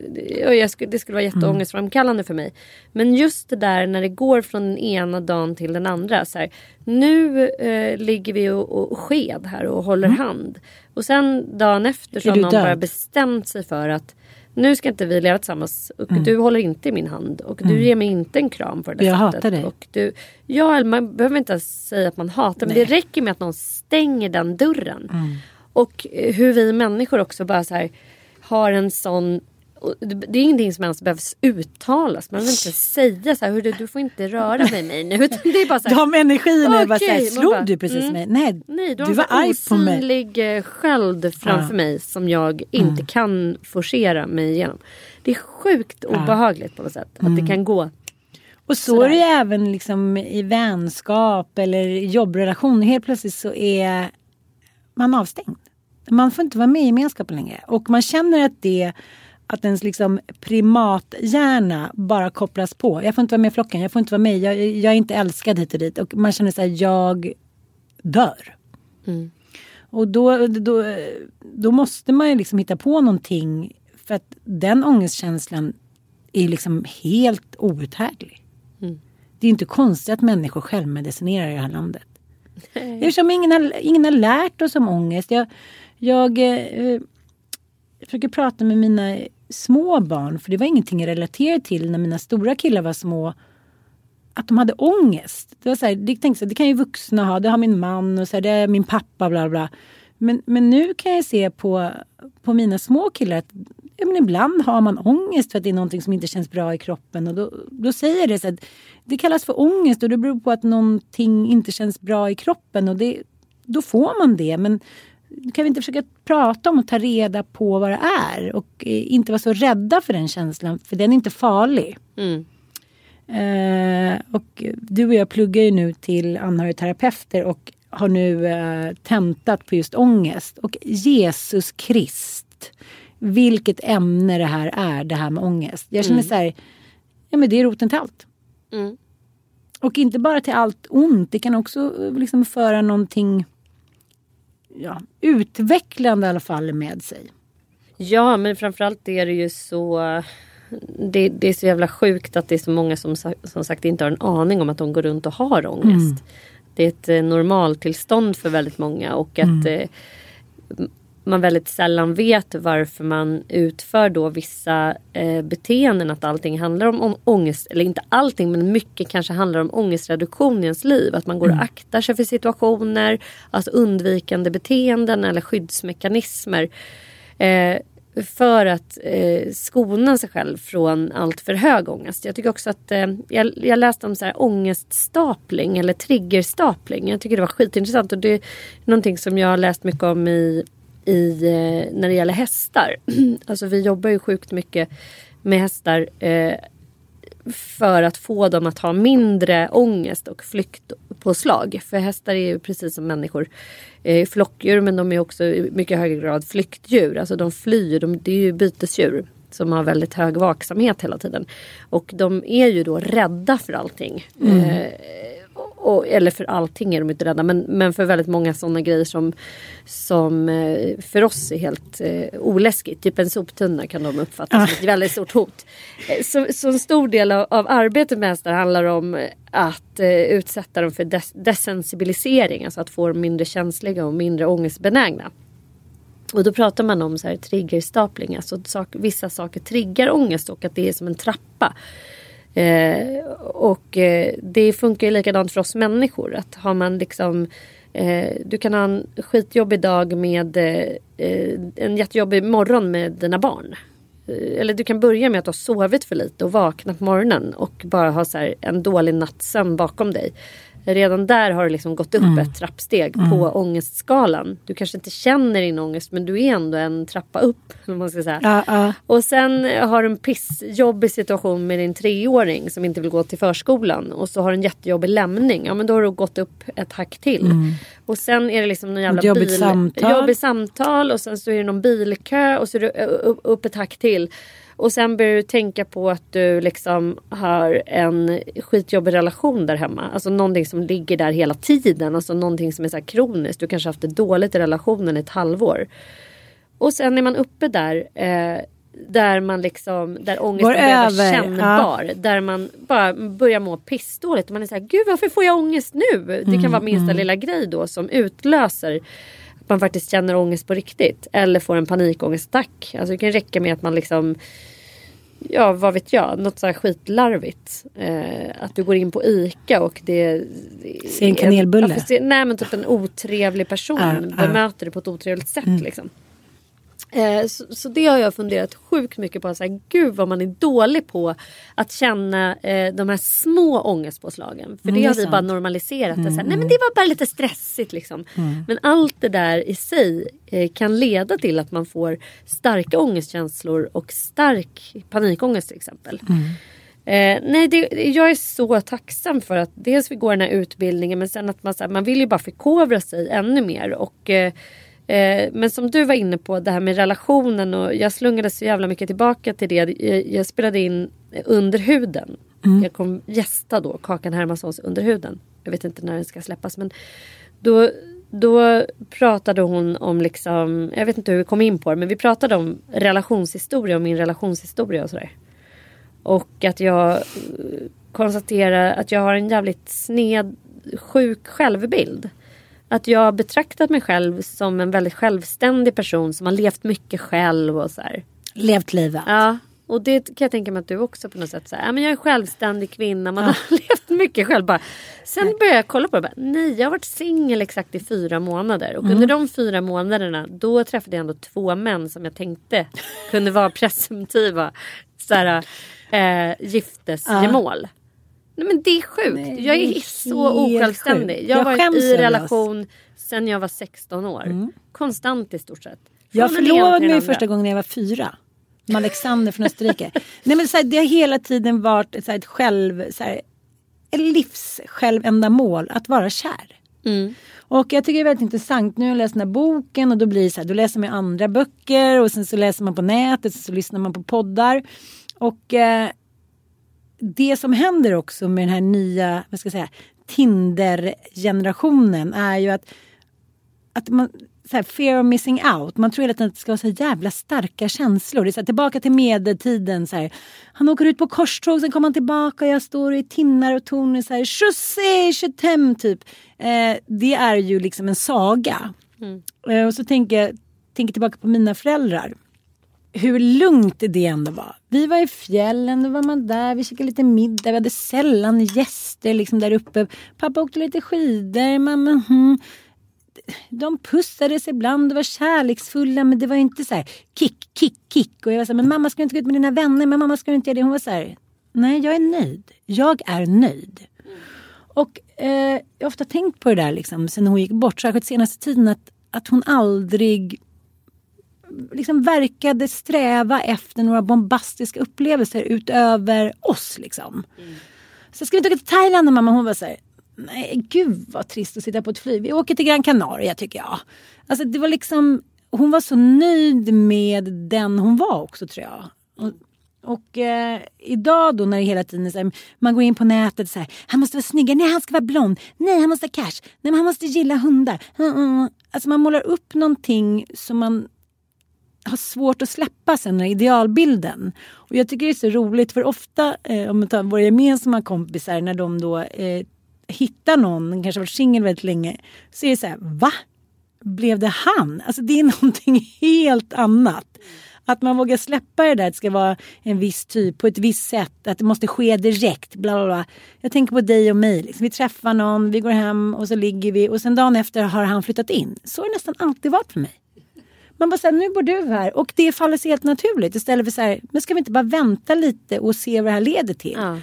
det, skulle, det skulle vara jätteångestframkallande för mig. Men just det där när det går från den ena dagen till den andra. Så här, nu eh, ligger vi och, och sked här och håller hand. Och sen dagen efter så har någon död? bara bestämt sig för att nu ska inte vi leva tillsammans och Mm. du håller inte i min hand och du ger mig inte en kram på det där Jag sättet. hatar dig. Och du, ja, man behöver inte säga att man hatar men det räcker med att någon stänger den dörren. Mm. Och eh, hur vi människor också bara så här har en sån det är ingenting som ens behövs uttalas. Man behöver inte säga så här, "Hörru, du får inte röra vid mig nu. Utan det är bara så här, De energierna bara Okej, såhär, man slog bara, du precis mm. mig? Nej, Nej, du, du har var en arg på mig. osynlig eh, sköld framför Ja. Mm. mig som jag inte kan forcera mig igenom. Det är sjukt obehagligt på något sätt. Att Mm. det kan gå. Och så är det även liksom i vänskap eller jobbrelation. Helt plötsligt så är man avstängd. Man får inte vara med i gemenskapen längre. Och man känner att det att ens liksom primathjärna bara kopplas på. Jag får inte vara med i flocken, jag får inte vara med, jag, jag är inte älskad hit och dit. Och man känner sig jag dör. Mm. Och då, då, då måste man ju liksom hitta på någonting. För att den ångestkänslan är liksom helt outhärdlig. Mm. Det är inte konstigt att människor självmedicinerar i det här landet. Eftersom ingen har, ingen har lärt oss om ångest. Jag, jag eh, eh, försöker prata med mina små barn, för det var ingenting jag relaterade till när mina stora killar var små. Att de hade ångest. Det var så här, det, tänkte så här, det kan ju vuxna ha, det har min man och så här, det är min pappa bla bla. Men, men nu kan jag se på, på mina små killar att ja, men ibland har man ångest för att det är någonting som inte känns bra i kroppen. Och då, då säger det så att det kallas för ångest och det beror på att någonting inte känns bra i kroppen. Och det, då får man det. Men kan vi inte försöka prata om och ta reda på vad det är och eh, inte vara så rädda för den känslan för den är inte farlig. Mm. Eh, och du och jag pluggar ju nu till anhörigterapeuter och har nu eh, tentat på just ångest. Och Jesus Krist, vilket ämne det här är, det här med ångest. Jag känner Mm. så här, ja men det är roten till allt. Mm. Och inte bara till allt ont, det kan också eh, liksom föra någonting ja, utvecklande i alla fall med sig. Ja men framförallt är det ju så det, det är så jävla sjukt att det är så många som, som sagt inte har en aning om att de går runt och har ångest. Det är ett eh, normaltillstånd för väldigt många och att eh, m- man väldigt sällan vet varför man utför då vissa eh, beteenden. Att allting handlar om, om ångest, eller inte allting men mycket kanske handlar om ångestreduktion i ens liv. Att man går och aktar sig för situationer, alltså undvikande beteenden eller skyddsmekanismer. Eh, för att eh, skona sig själv från allt för hög ångest. Jag tycker också att eh, jag, jag läste om så här ångeststapling eller triggerstapling. Jag tycker det var skitintressant och det är någonting som jag har läst mycket om i, i eh, när det gäller hästar. alltså vi jobbar ju sjukt mycket med hästar. Eh, för att få dem att ha mindre ångest och flyktpåslag. För hästar är ju precis som människor eh, flockdjur men de är också i mycket högre grad flyktdjur. Alltså de flyr, de, det är ju bytesdjur som har väldigt hög vaksamhet hela tiden. Och de är ju då rädda för allting. Mm. Eh, och, eller för allting är de inte rädda men, men för väldigt många sådana grejer som, som eh, för oss är helt eh, oläskigt. Typ en soptunna kan de uppfatta som ett väldigt stort hot. Eh, Så, så en stor del av, av arbetet med hästar handlar om att eh, utsätta dem för des, desensibilisering. Alltså att få dem mindre känsliga och mindre ångestbenägna. Och då pratar man om så här triggerstapling, alltså sak, vissa saker triggar ångest och att det är som en trappa. Eh, och eh, det funkar ju likadant för oss människor. Att har man liksom eh, du kan ha en skitjobbig dag med eh, eh en jättejobbig morgon med dina barn. Eh, eller du kan börja med att du har sovit för lite och vaknat på morgonen och bara ha så här en dålig nattsömn bakom dig. Redan där har du liksom gått upp Mm. ett trappsteg på ångestskalan. Du kanske inte känner din ångest men du är ändå en trappa upp. Man ska säga. Ja, ja. Och sen har du en pissjobbig situation med din treåring som inte vill gå till förskolan. Och så har du en jättejobbig lämning. Ja men då har du gått upp ett hack till. Och sen är det liksom någon jävla jobbigt bil... samtal. Jobbigt samtal och sen så är det någon bilkö och så är det upp ett hack till. Och sen börjar du tänka på att du liksom har en skitjobbig relation där hemma. Alltså någonting som ligger där hela tiden. Alltså någonting som är så här kroniskt. Du kanske har haft det dåligt i relationen i ett halvår. Och sen är man uppe där. Eh, där man liksom, där ångesten Går börjar vara kännbar. Där man bara börjar må pissdåligt. Man är såhär, gud varför får jag ångest nu? Det Mm, kan vara minsta lilla grej då som utlöser att man faktiskt känner ångest på riktigt. Eller får en panikångestattack. Alltså det kan räcka med att man liksom Ja vad vet jag, något så här skitlarvigt. Eh, att du går in på ICA och det... Ser en kanelbulle. Se- nej men typ en otrevlig person Ja, ja. bemöter dig på ett otrevligt sätt Mm. liksom. Eh, så, så det har jag funderat sjukt mycket på. Så här, gud vad man är dålig på att känna eh, de här små ångestpåslagen. För Mm, det har vi sant. bara normaliserat. Mm, så här, Nej mm. men det var bara lite stressigt liksom. Mm. Men allt det där i sig eh, kan leda till att man får starka ångestkänslor och stark panikångest till exempel. Eh, nej, det, jag är så tacksam för att dels vi går den här utbildningen men sen att man, så här, man vill ju bara förkovra sig ännu mer. Och, eh, eh, men som du var inne på det här med relationen och jag slungade så jävla mycket tillbaka till det. Jag, jag spelade in Under huden. Mm. Jag kom gästa då Kakan Hermanssons Under huden. Jag vet inte när den ska släppas men då, då pratade hon om liksom, jag vet inte hur vi kom in på det men vi pratade om relationshistoria och min relationshistoria och sådär. Och att jag eh, konstaterar att jag har en jävligt sned, sjuk självbild. Att jag har betraktat mig själv som en väldigt självständig person som har levt mycket själv och så här. Levt livet. Ja, och det kan jag tänka mig att du också på något sätt säger. Ja, men jag är en självständig kvinna, man har levt mycket själv. Bara. Sen började jag kolla på det. Bara, nej, jag har varit singel exakt i fyra månader. Och Mm. under de fyra månaderna då träffade jag ändå två män som jag tänkte kunde vara presumtiva så här, eh, giftesgemål. Nej men det är sjukt. Nej, jag är så osjälvständig. Jag har Jag varit i relation sen jag var 16 år. Konstant i stort sett. Jag Från ena förlovade mig första gången när jag var fyra. Med Alexander från Österrike. Nej, men så här, det har hela tiden varit ett, så här, ett själv, så här, ett livssjälvändamål att vara kär. Mm. Och jag tycker det är väldigt intressant. Nu har jag läst den här boken och då blir det så här, då läser man andra böcker och sen så läser man på nätet och så lyssnar man på poddar. Och eh, det som händer också med den här nya, vad ska jag säga, Tinder-generationen är ju att, att man, så här, fear of missing out. Man tror hela tiden att det ska vara så jävla starka känslor. Det är så här, tillbaka till medeltiden. Så här, han åker ut på korståg, sen kommer han tillbaka och jag står i tinnar och torn så här, José Chetem typ. Eh, det är ju liksom en saga. Eh, och så tänker jag tänker tillbaka på mina föräldrar. Hur lugnt det ändå var. Vi var i fjällen, då var man där, vi käkade lite middag, vi hade sällan gäster liksom där uppe. Pappa åkte lite skidor, mamma hmm. De pussades ibland och var kärleksfulla men det var inte så här kick, kick, kick. Och jag var så här, men mamma ska inte gå ut med dina vänner, men mamma ska inte göra det. Hon var så här, nej jag är nöjd. Jag är nöjd. Och eh, jag har ofta tänkt på det där liksom, sen hon gick bort, särskilt senaste tiden, att, att hon aldrig liksom verkade sträva efter några bombastiska upplevelser utöver oss. Liksom. Så ska vi inte åka till Thailand mamma? Hon var så här, nej gud vad trist att sitta på ett flyg. Vi åker till Gran Canaria tycker jag. Alltså det var liksom, hon var så nöjd med den hon var också tror jag. Och, och eh, idag då när det hela tiden så här, man går in på nätet så här, han måste vara snyggare, nej han ska vara blond, nej han måste ha cash, nej men han måste gilla hundar. Mm, mm. mm. Alltså man målar upp någonting som man har svårt att släppa sen den här idealbilden. Och jag tycker det är så roligt för ofta eh, om man tar våra gemensamma kompisar när de då eh, hittar någon, kanske varit singel väldigt länge, så är det så här, va? Blev det han? Alltså det är någonting helt annat. Att man vågar släppa det där att det ska vara en viss typ på ett visst sätt. Att det måste ske direkt. Bla bla bla. Jag tänker på dig och mig. Liksom. Vi träffar någon, vi går hem och så ligger vi och sen dagen efter har han flyttat in. Så har det nästan alltid varit för mig. Man bara säger nu bor du här och det faller sig helt naturligt istället för så här, men ska vi inte bara vänta lite och se vad det här leder till? Ja.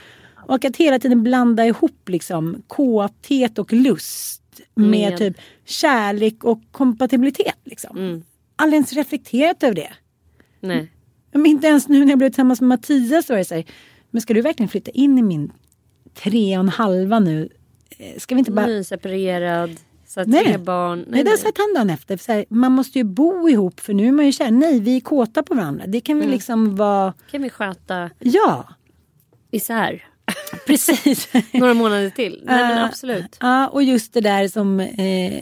Och att hela tiden blanda ihop liksom kåthet och lust med, Med- typ kärlek och kompatibilitet. Liksom. Mm. Aldrig ens reflekterat över det. Nej. Men inte ens nu när jag blev tillsammans med Mattias så var det så här, men ska du verkligen flytta in i min tre och en halva nu? Eh, Ska vi inte bara... Nyseparerad, så Nej. tre barn. Nej, Nej, det sagt han dagen efter. Här, man måste ju bo ihop för nu är man ju kär. Nej, vi är kåta på varandra. Det kan vi Mm. liksom vara... kan vi sköta Ja, isär precis. några månader till. Nej men Eh, absolut. Ja, och just det där som... Eh,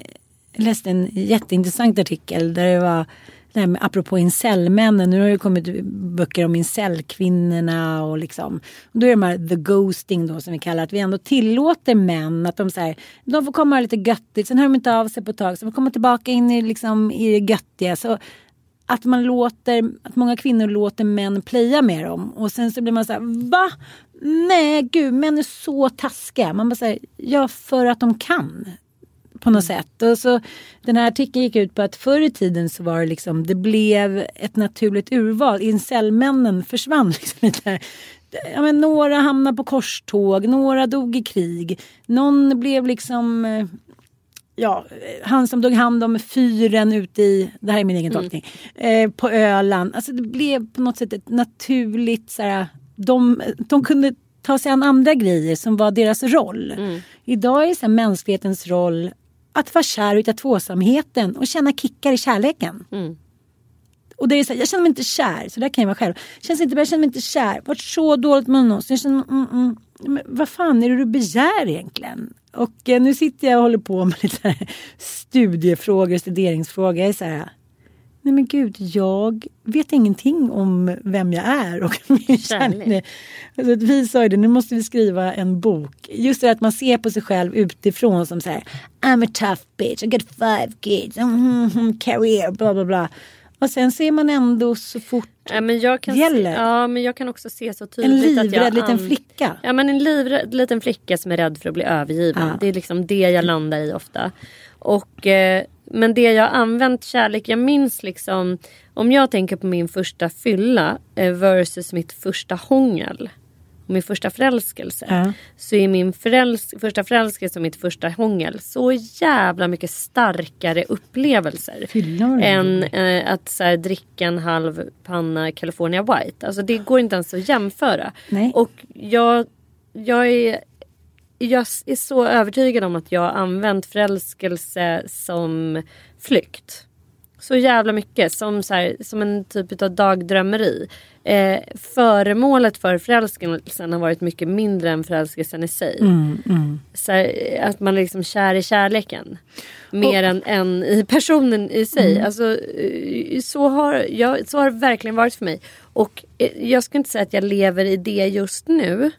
jag läste en jätteintressant artikel där det var det här med, apropå incellmännen. Nu har det kommit böcker om incellkvinnorna och liksom. Och då är det de här the ghosting då som vi kallar att vi ändå tillåter män att de så här, de får komma lite göttigt. Sen hör de inte av sig på ett tag. Sen får de komma tillbaka in i, liksom, i det göttiga. Så att man låter, att många kvinnor låter män playa med dem. Och sen så blir man så här, va? Nej gud, män är så taskiga. Man bara säger, ja för att de kan. På något sätt. Och så, den här artikeln gick ut på att förr i tiden så var det liksom, det blev ett naturligt urval. Incellmännen försvann liksom lite. Ja, men några hamnade på korståg, några dog i krig. Någon blev liksom eh, ja, han som tog hand om fyren ute i, det här är min egen tolkning, eh, på Öland. Alltså det blev på något sätt ett naturligt, så här, de, de kunde ta sig an andra grejer som var deras roll. Idag är så här, mänsklighetens roll att vara kär och hitta tvåsamheten och känna kickar i kärleken. Och det är så här, jag känner mig inte kär, så där kan jag vara själv. Känns inte bra, jag känner mig inte kär. Varit så dåligt med någon. Så jag känner, mm, mm, men vad fan är det du begär egentligen? Och eh, nu sitter jag och håller på med lite studiefrågor, studeringsfrågor. Jag är så här, nej men gud, jag vet ingenting om vem jag är och min kärlek. Alltså, att vi sa ju det, nu måste vi skriva en bok. Just det att man ser på sig själv utifrån som så här, I'm a tough bitch, I got five kids, mm, mm, career, bla bla bla. Och sen ser man ändå så fort Ja, men jag kan gäller. Se, ja, men jag kan också se så en tydligt att jag... livrädd liten an- flicka. Ja men en livrädd liten flicka som är rädd för att bli övergiven. Ja. Det är liksom det jag landar i ofta. Och, eh, men det jag har använt kärlek, jag minns liksom om jag tänker på min första fylla eh, versus mitt första hångel. Och min första förälskelse. Ja. Så är min föräls- första förälskelse och mitt första hångel så jävla mycket starkare upplevelser. Än eh, att så här, dricka en halv panna California White. Alltså det går inte ens att jämföra. Nej. Och jag, jag, är, jag är så övertygad om att jag har använt förälskelse som flykt. Så jävla mycket. Som, så här, som en typ av dagdrömmeri. Eh, föremålet för förälskelsen har varit mycket mindre än förälskelsen i sig. Mm, Så här, att man är liksom kär i kärleken. Mer än, än i personen i sig. Mm. Alltså, eh, så, har, jag, så har det verkligen varit för mig. Och eh, jag ska inte säga att jag lever i det just nu.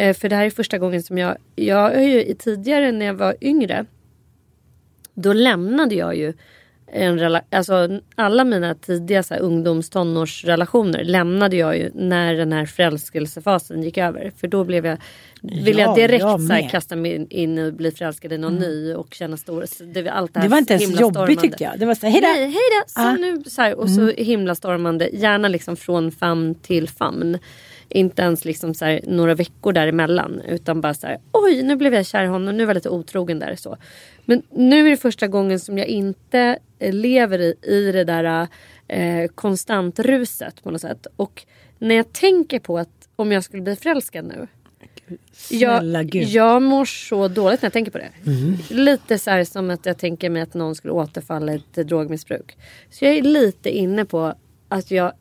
Eh, För det här är första gången som jag... Jag har ju i- tidigare när jag var yngre. Då lämnade jag ju en alltså alla mina tidiga så här, ungdoms tonårsrelationer lämnade jag ju när den här förälskelsefasen gick över. För då blev jag, ville Ja, jag direkt jag så här, kasta mig in och bli förälskad i någon ny och känna stor. Det, var allt det, här Det var inte ens jobbigt tyckte jag. Det var så här, hej Nej, då! hej då! Så Ah. nu, så här, och så himlastormande, gärna liksom från famn till famn. Inte ens liksom så här, några veckor däremellan. Utan bara så här, oj nu blev jag kär i honom, nu var jag lite otrogen där. Så. Men nu är det första gången som jag inte eh, lever i, i det där eh, konstantruset på något sätt. Och när jag tänker på att om jag skulle bli förälskad nu. Snälla Jag, gud. jag mår så dåligt när jag tänker på det. Mm. Lite så här som att jag tänker mig att någon skulle återfalla i ett drogmissbruk. Så jag är lite inne på att jag,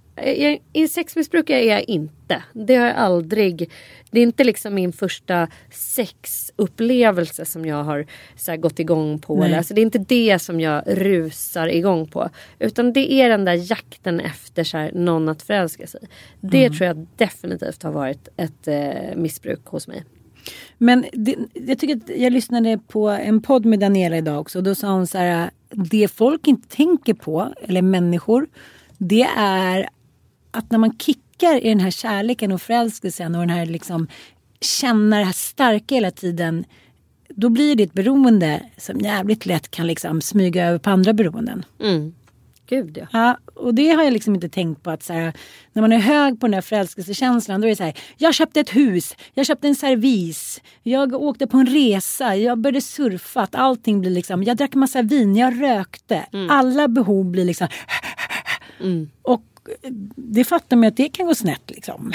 sexmissbrukare är jag inte. Det har jag aldrig. Det är inte liksom min första sexupplevelse som jag har så här, gått igång på. Nej. Alltså, det är inte det som jag rusar igång på. Utan det är den där jakten efter så här, någon att förälska sig. Det Mm. tror jag definitivt har varit ett eh, missbruk hos mig. Men det, jag tycker att jag lyssnade på en podd med Daniela idag också. Då sa hon så här. Det folk inte tänker på, eller människor. Det är att när man kickar i den här kärleken och förälskelsen och den här liksom känna det här starka hela tiden. Då blir det ett beroende som jävligt lätt kan liksom smyga över på andra beroenden. Mm. Gud ja. Ja, och det har jag liksom inte tänkt på att så här, när man är hög på den där förälskelsekänslan då är det så här. Jag köpte ett hus, jag köpte en servis, jag åkte på en resa, jag började surfa. Att allting blir liksom, jag drack massa vin, jag rökte. Alla behov blir liksom. Och det fattar man att det kan gå snett liksom.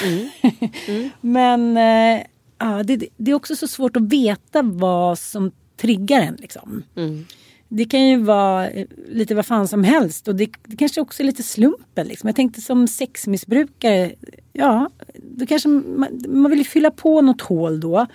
Men eh, ja, det, det är också så svårt att veta vad som triggar en liksom. Det kan ju vara eh, lite vad fan som helst och det, det kanske också är lite slumpen. Liksom. Jag tänkte som sexmissbrukare, ja, då kanske man, man vill fylla på något hål då.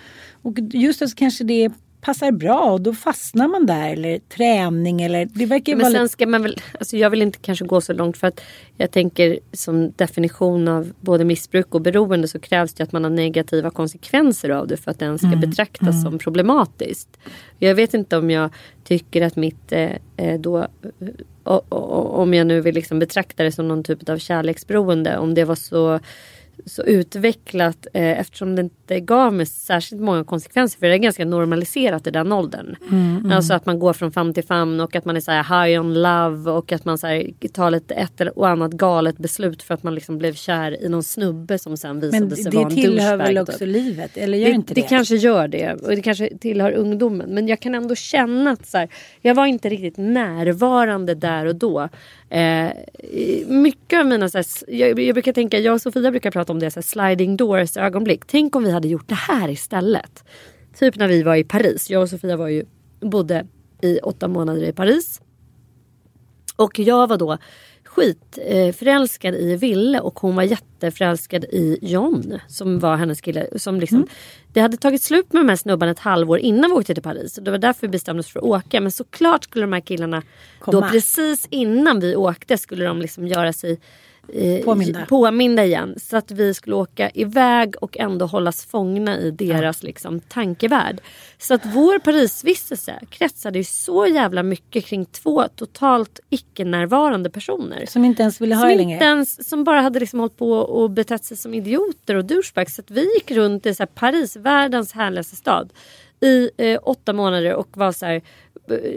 Och just då så kanske det passar bra och då fastnar man där eller träning eller det verkar Men sen ska man väl, alltså jag vill inte kanske gå så långt för att jag tänker som definition av både missbruk och beroende så krävs det att man har negativa konsekvenser av det för att den ska Mm, betraktas som problematiskt. Jag vet inte om jag tycker att mitt eh, eh, då, eh, o- o- om jag nu vill liksom betrakta det som någon typ av kärleksberoende, om det var så så utvecklat eh, eftersom det inte gav mig särskilt många konsekvenser. För det är ganska normaliserat i den åldern. Mm, Alltså att man går från famn till famn och att man är så här high on love och att man så här, tar lite ett eller och annat galet beslut för att man liksom blev kär i någon snubbe som sen visade Men sig vara det en tillhör douchebag, väl typ. också livet? Eller gör Det, inte det det? kanske gör det och det kanske tillhör ungdomen. Men jag kan ändå känna att så här, jag var inte riktigt närvarande där och då. Eh, mycket av mina, så här, jag, jag brukar tänka, jag och Sofia brukar prata om det, så här, sliding doors ögonblick. Tänk om vi hade gjort det här istället. Typ när vi var i Paris. Jag och Sofia var ju, bodde i åtta månader i Paris. Och jag var då skitförälskad förälskad i Ville och hon var jätteförälskad i John som var hennes kille. Som liksom, Det hade tagit slut med de här snubbarna ett halvår innan vi åkte till Paris. Och det var därför vi bestämde oss för att åka. Men såklart skulle de här killarna då Komma. precis innan vi åkte skulle de liksom göra sig eh, Påminda. påminda igen. Så att vi skulle åka iväg och ändå hållas fångna i deras liksom, tankevärld. Så att vår Parisvistelse kretsade ju så jävla mycket kring två totalt icke-närvarande personer. Som inte ens ville ha Som, det inte längre? ens, som bara hade liksom hållit på och betett sig som idioter och douchebags. Så att vi gick runt i så här Paris, världens härligaste stad i eh, åtta månader och var så här,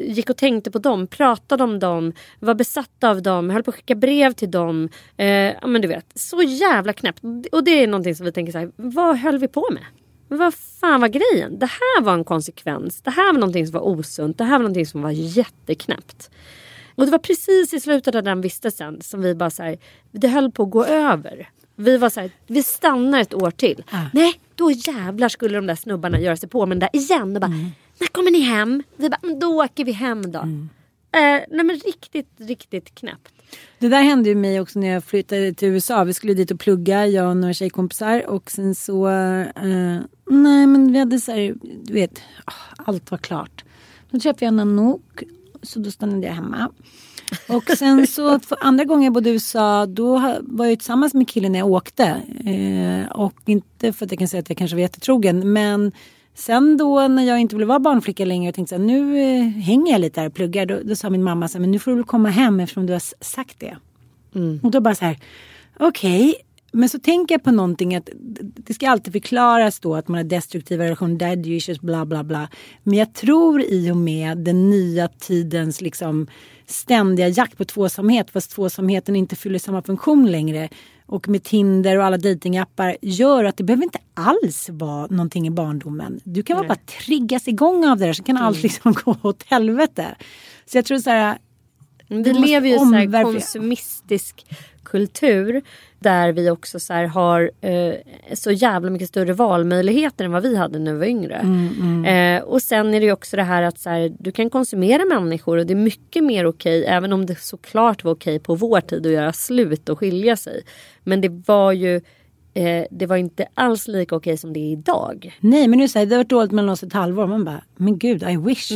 gick och tänkte på dem, pratade om dem, var besatta av dem, höll på att skicka brev till dem. Eh, ja men du vet, så jävla knäppt. Och det är någonting som vi tänker så här, vad höll vi på med? Vad fan var grejen? Det här var en konsekvens. Det här var någonting som var osunt. Det här var någonting som var jätteknäppt. Och det var precis i slutet av den vistelsen som vi bara så här, det höll på att gå över. Vi var så här, vi stannar ett år till. Nej, då jävlar skulle de där snubbarna göra sig påminda igen. Och bara, när kommer ni hem? Vi bara, "Men då åker vi hem då. Eh, nej men riktigt, riktigt knäppt. Det där hände ju mig också när jag flyttade till USA. Vi skulle dit och plugga, jag och några tjejkompisar. Och sen så... Eh, nej men vi hade så här, du vet, ah, allt var klart. Då träffade jag Nanook, så då stannade jag hemma. Och sen så andra gången jag bodde i USA då var jag tillsammans med killen när jag åkte. Eh, och inte för att jag kan säga att jag kanske var jättetrogen men sen då när jag inte ville vara barnflicka längre och tänkte så här, nu eh, hänger jag lite här och pluggar. Då, då sa min mamma så här, men nu får du väl komma hem eftersom du har sagt det. Och då bara så här, okej. Men så tänker jag på någonting att det ska alltid förklaras då att man har destruktiva relationer, daddy issues, bla bla bla. Men jag tror i och med den nya tidens liksom ständiga jakt på tvåsamhet fast tvåsamheten inte fyller samma funktion längre och med Tinder och alla datingappar gör att det behöver inte alls vara någonting i barndomen. Du kan bara triggas igång av det där så kan allt liksom gå åt helvete. Så jag tror så här, Vi lever ju i omvärdera. konsumistisk kultur där vi också så har eh, så jävla mycket större valmöjligheter än vad vi hade när vi var yngre. Mm, Eh, och sen är det ju också det här att så här, du kan konsumera människor och det är mycket mer okej även om det såklart var okej på vår tid att göra slut och skilja sig. Men det var ju eh, det var inte alls lika okej som det är idag. Nej men nu säger det har varit dåligt mellan oss ett halvår. Man bara, men gud I wish.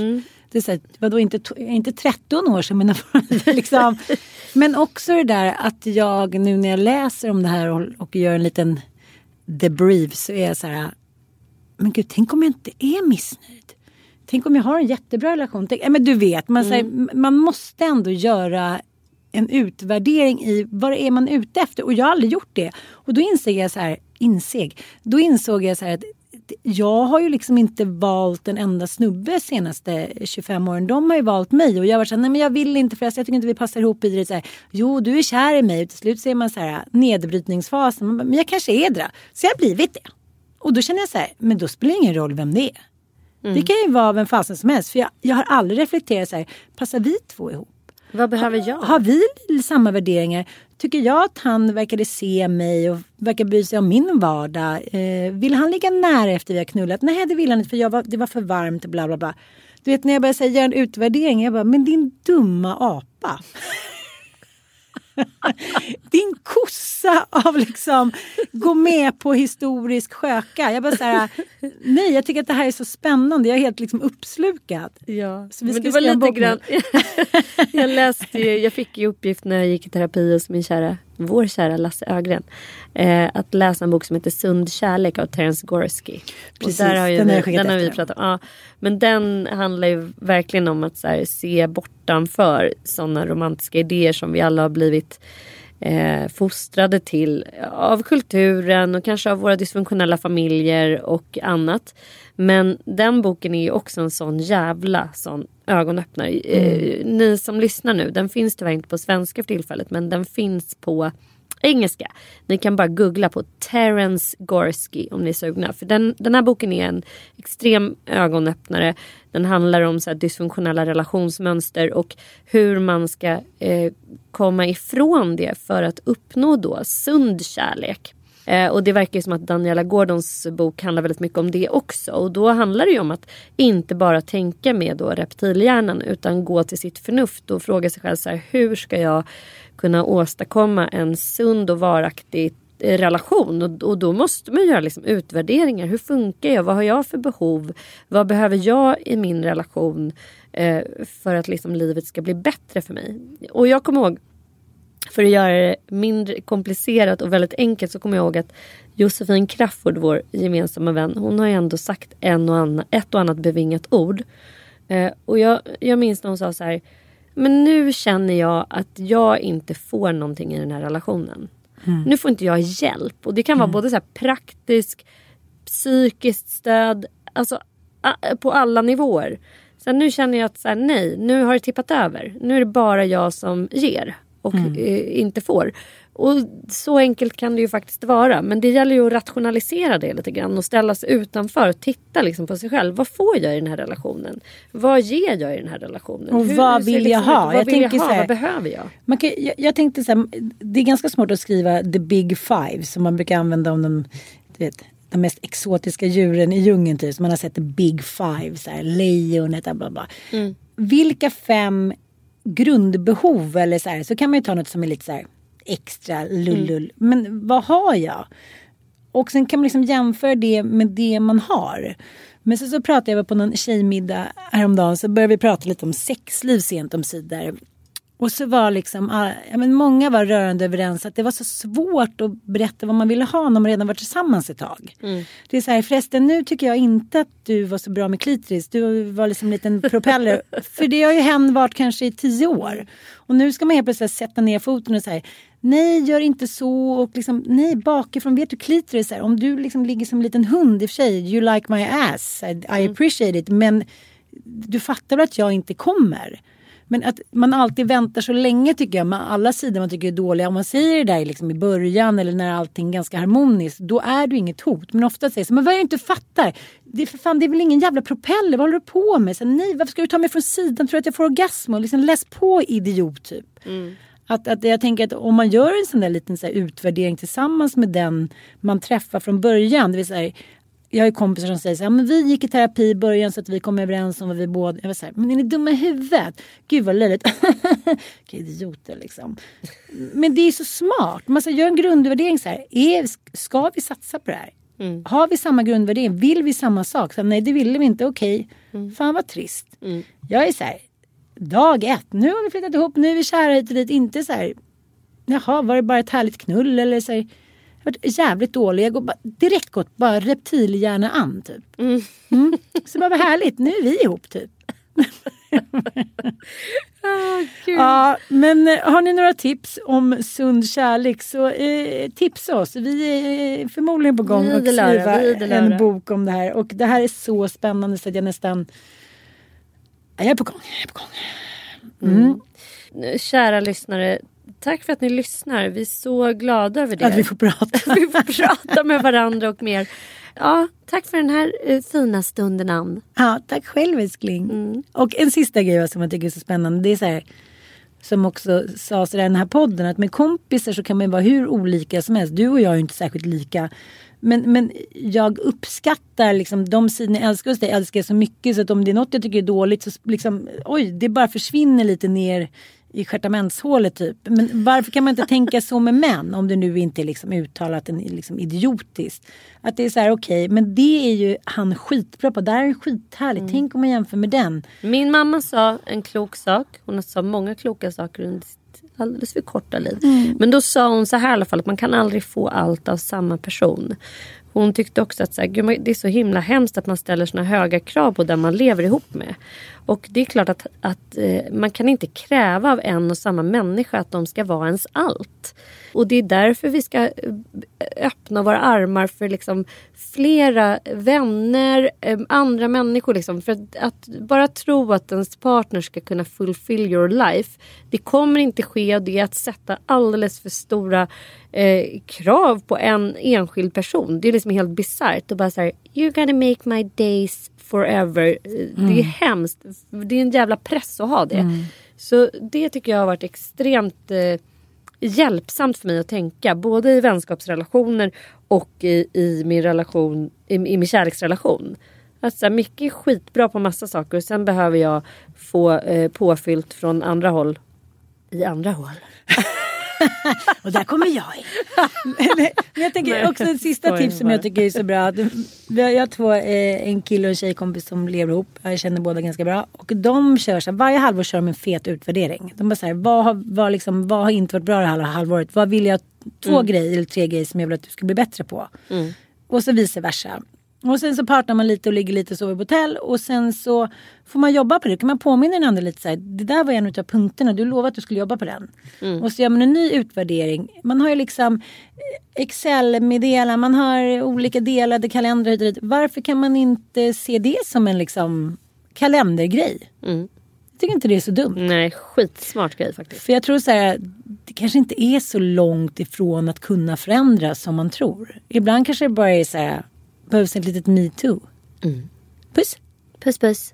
Det är så här, vadå inte, inte 13 år sedan mina föräldrar liksom. Men också det där att jag nu när jag läser om det här och, och gör en liten debrief så är jag så här. Men gud tänk om jag inte är missnöjd. Tänk om jag har en jättebra relation. Tänk, men du vet, man, säger, man måste ändå göra en utvärdering i vad det är man ute efter. Och jag har aldrig gjort det. Och då insåg jag så här, inseg, då insåg jag så här att jag har ju liksom inte valt en enda snubbe senaste 25 åren. De har ju valt mig och jag var så här, nej men jag vill inte för jag tycker inte vi passar ihop i det. Så här, jo, du är kär i mig och till slut ser man så här nedbrytningsfasen. Men jag kanske är det. Så jag har blivit det. Och då känner jag så här, men då spelar det ingen roll vem det är. Det kan ju vara vem fasen som helst. För jag, jag har aldrig reflekterat så här, passar vi två ihop? Vad behöver jag? Har vi samma värderingar? Tycker jag att han verkade se mig och verkar bry sig om min vardag? Eh, vill han ligga nära efter vi har knullat? Nej, det vill han inte för jag var, det var för varmt. Bla, bla, bla. Du vet när jag började säga, göra en utvärdering. Jag bara, men din dumma apa. Din kossa av liksom gå med på historisk sköka. Jag bara så här, nej jag tycker att det här är så spännande. Jag är helt liksom uppslukad. Ja, Så vi men det var lite grann. jag läste ju, jag fick ju uppgift när jag gick i terapi hos min kära, vår kära Lasse Ögren. Eh, att läsa en bok som heter Sund kärlek av Terence Gorski. Precis, där har ju den vi, den har vi pratat om. Ja, men den handlar ju verkligen om att här, se bortanför sådana romantiska idéer som vi alla har blivit eh, fostrade till av kulturen och kanske av våra dysfunktionella familjer och annat. Men den boken är ju också en sån jävla sån ögonöppnare. Eh, ni som lyssnar nu, den finns tyvärr inte på svenska för tillfället men den finns på engelska. Ni kan bara googla på Terence Gorski om ni är sugna. För den, den här boken är en extrem ögonöppnare. Den handlar om så här dysfunktionella relationsmönster och hur man ska eh, komma ifrån det för att uppnå då sund kärlek. Eh, och det verkar ju som att Daniela Gordons bok handlar väldigt mycket om det också. Och då handlar det ju om att inte bara tänka med då reptilhjärnan utan gå till sitt förnuft och fråga sig själv så här, hur ska jag kunna åstadkomma en sund och varaktig eh, relation och, och då måste man göra liksom utvärderingar. Hur funkar jag? Vad har jag för behov? Vad behöver jag i min relation eh, för att liksom livet ska bli bättre för mig? Och jag kommer ihåg för att göra det mindre komplicerat och väldigt enkelt så kommer jag ihåg att Josefin Crafoord, vår gemensamma vän, hon har ju ändå sagt en och annan, ett och annat bevingat ord. Eh, och jag, jag minns när hon sa så här, men nu känner jag att jag inte får någonting i den här relationen. Nu får inte jag hjälp. Och det kan vara både så här praktisk, psykiskt stöd, alltså på alla nivåer. Sen nu känner jag att så här, nej, nu har det tippat över. Nu är det bara jag som ger och eh, inte får. Och så enkelt kan det ju faktiskt vara. Men det gäller ju att rationalisera det lite grann och ställa sig utanför och titta liksom på sig själv. Vad får jag i den här relationen? Vad ger jag i den här relationen? Och vad ser vill jag liksom ha? ut? Vad Jag vill jag ha? här- Vad behöver jag? Man kan, jag, jag tänkte så här, det är ganska svårt att skriva the big five som man brukar använda om de, vet, de mest exotiska djuren i djungeln. Typ. Så man har sett the big five, så här, lejonet, bla bla bla. Vilka fem grundbehov eller så här, så kan man ju ta något som är lite så här extra lullull. Men vad har jag? Och sen kan man liksom jämföra det med det man har. Men så, så pratade jag på någon tjejmiddag häromdagen så började vi prata lite om sexliv sent om sidor. Och så var liksom, ah, ja, men många var rörande överens att det var så svårt att berätta vad man ville ha när man redan var tillsammans ett tag. Det är så här, förresten nu tycker jag inte att du var så bra med klitoris. Du var liksom en liten propeller. För det har ju hänt varit kanske i tio år. Och nu ska man helt plötsligt sätta ner foten och säga Nej, gör inte så. Och liksom, nej, bakifrån. Vet du klitoris är? Om du liksom ligger som en liten hund i och för sig. You like my ass. I, I appreciate it. Men du fattar väl att jag inte kommer? Men att man alltid väntar så länge tycker jag med alla sidor man tycker är dåliga. Om man säger det där liksom i början eller när allting är ganska harmoniskt. Då är det inget hot. Men ofta säger man men vad jag inte fattar. Det är, för fan, det är väl ingen jävla propeller. Vad håller du på med? Så, Nej varför ska du ta mig från sidan? Tror du att jag får orgasm? Och liksom, läs på idiot typ. Mm. Att, att jag tänker att om man gör en sån där liten så här, utvärdering tillsammans med den man träffar från början. Det vill säga, jag har ju kompisar som säger så här, men vi gick i terapi i början så att vi kom överens om vad vi båda... Jag var så här, men är ni dumma i huvudet? Gud vad löjligt. Vilka idioter liksom. Men det är så smart. Man ska göra en grundvärdering så här. Är, ska vi satsa på det här? Mm. Har vi samma grundvärdering? Vill vi samma sak? Så, nej det ville vi inte. Okej. Mm. Fan vad trist. Jag är så här. Dag ett. Nu har vi flyttat ihop. Nu är vi kära hit och dit. Inte så här. Jaha, var det bara ett härligt knull? Eller så här, varit jävligt dålig. Jag går bara, direkt gått bara reptilhjärna an typ. Mm. Så bara vad härligt, nu är vi ihop typ. ja, men eh, har ni några tips om sund kärlek så eh, tipsa oss. Vi är förmodligen på gång att skriva en bok om det här. Och det här är så spännande så att jag nästan... Ja, Jag är på gång. Jag är på gång. Mm. Kära lyssnare, tack för att ni lyssnar. Vi är så glada över det. Att vi får prata. vi får prata med varandra och mer. Ja, tack för den här eh, fina stunden Ann. Ja, tack själv älskling. Och en sista grej som jag tycker är så spännande. Det är så här, som också sades i den här podden. Att med kompisar så kan man vara hur olika som helst. Du och jag är ju inte särskilt lika. Men, men jag uppskattar liksom de sidorna jag älskar hos dig. Älskar jag så mycket så att om det är något jag tycker är dåligt så liksom oj, det bara försvinner lite ner i stjärtamentshålet typ. Men varför kan man inte tänka så med män? Om det nu inte är liksom uttalat en, liksom idiotiskt. Att det är så här okej, men det är ju han skitbra på. Det här är skithärligt. Tänk om man jämför med den. Min mamma sa en klok sak. Hon sa många kloka saker under sitt alldeles för korta liv. Men då sa hon så här i alla fall att man kan aldrig få allt av samma person. Hon tyckte också att så här, det är så himla hemskt att man ställer såna höga krav på den man lever ihop med. Och det är klart att, att eh, man kan inte kräva av en och samma människa att de ska vara ens allt. Och det är därför vi ska eh, öppna våra armar för liksom flera vänner, eh, andra människor. Liksom. För att, att bara tro att ens partner ska kunna fulfill your life. Det kommer inte ske och det är att sätta alldeles för stora eh, krav på en enskild person. Det är liksom helt bisarrt. Och bara så här, you're gonna make my days forever. Eh, Det är hemskt. Det är en jävla press att ha det. Så det tycker jag har varit extremt eh, hjälpsamt för mig att tänka. Både i vänskapsrelationer och i, i min relation, i, i min kärleksrelation. Att så här, mycket är skitbra på massa saker och sen behöver jag få eh, påfyllt från andra håll. I andra håll. Och där kommer jag in. Men jag tänker Nej, också ett sista tips som jag tycker är så bra. Jag har två, eh, en kille och en tjejkompis som lever ihop. Jag känner båda ganska bra. Och de kör så här, varje halvår kör de en fet utvärdering. De bara så här, vad har, vad, liksom, vad har inte varit bra det här halvåret? Vad vill jag, två Mm. grejer eller tre grejer som jag vill att du ska bli bättre på. Och så vice versa. Och sen så partner man lite och ligger lite och sover på hotell. Och sen så får man jobba på det. Då kan man påminna den andra lite så här. Det där var en av punkterna. Du lovade att du skulle jobba på den. Och så gör man en ny utvärdering. Man har ju liksom eh, Excel-meddelanden. Man har olika delade kalendrar hit och dit. Varför kan man inte se det som en liksom kalendergrej? Jag tycker inte det är så dumt. Nej, skitsmart grej faktiskt. För jag tror så här, det kanske inte är så långt ifrån att kunna förändras som man tror. Ibland kanske det bara är så här, behövs ett litet metoo. Puss! Puss puss.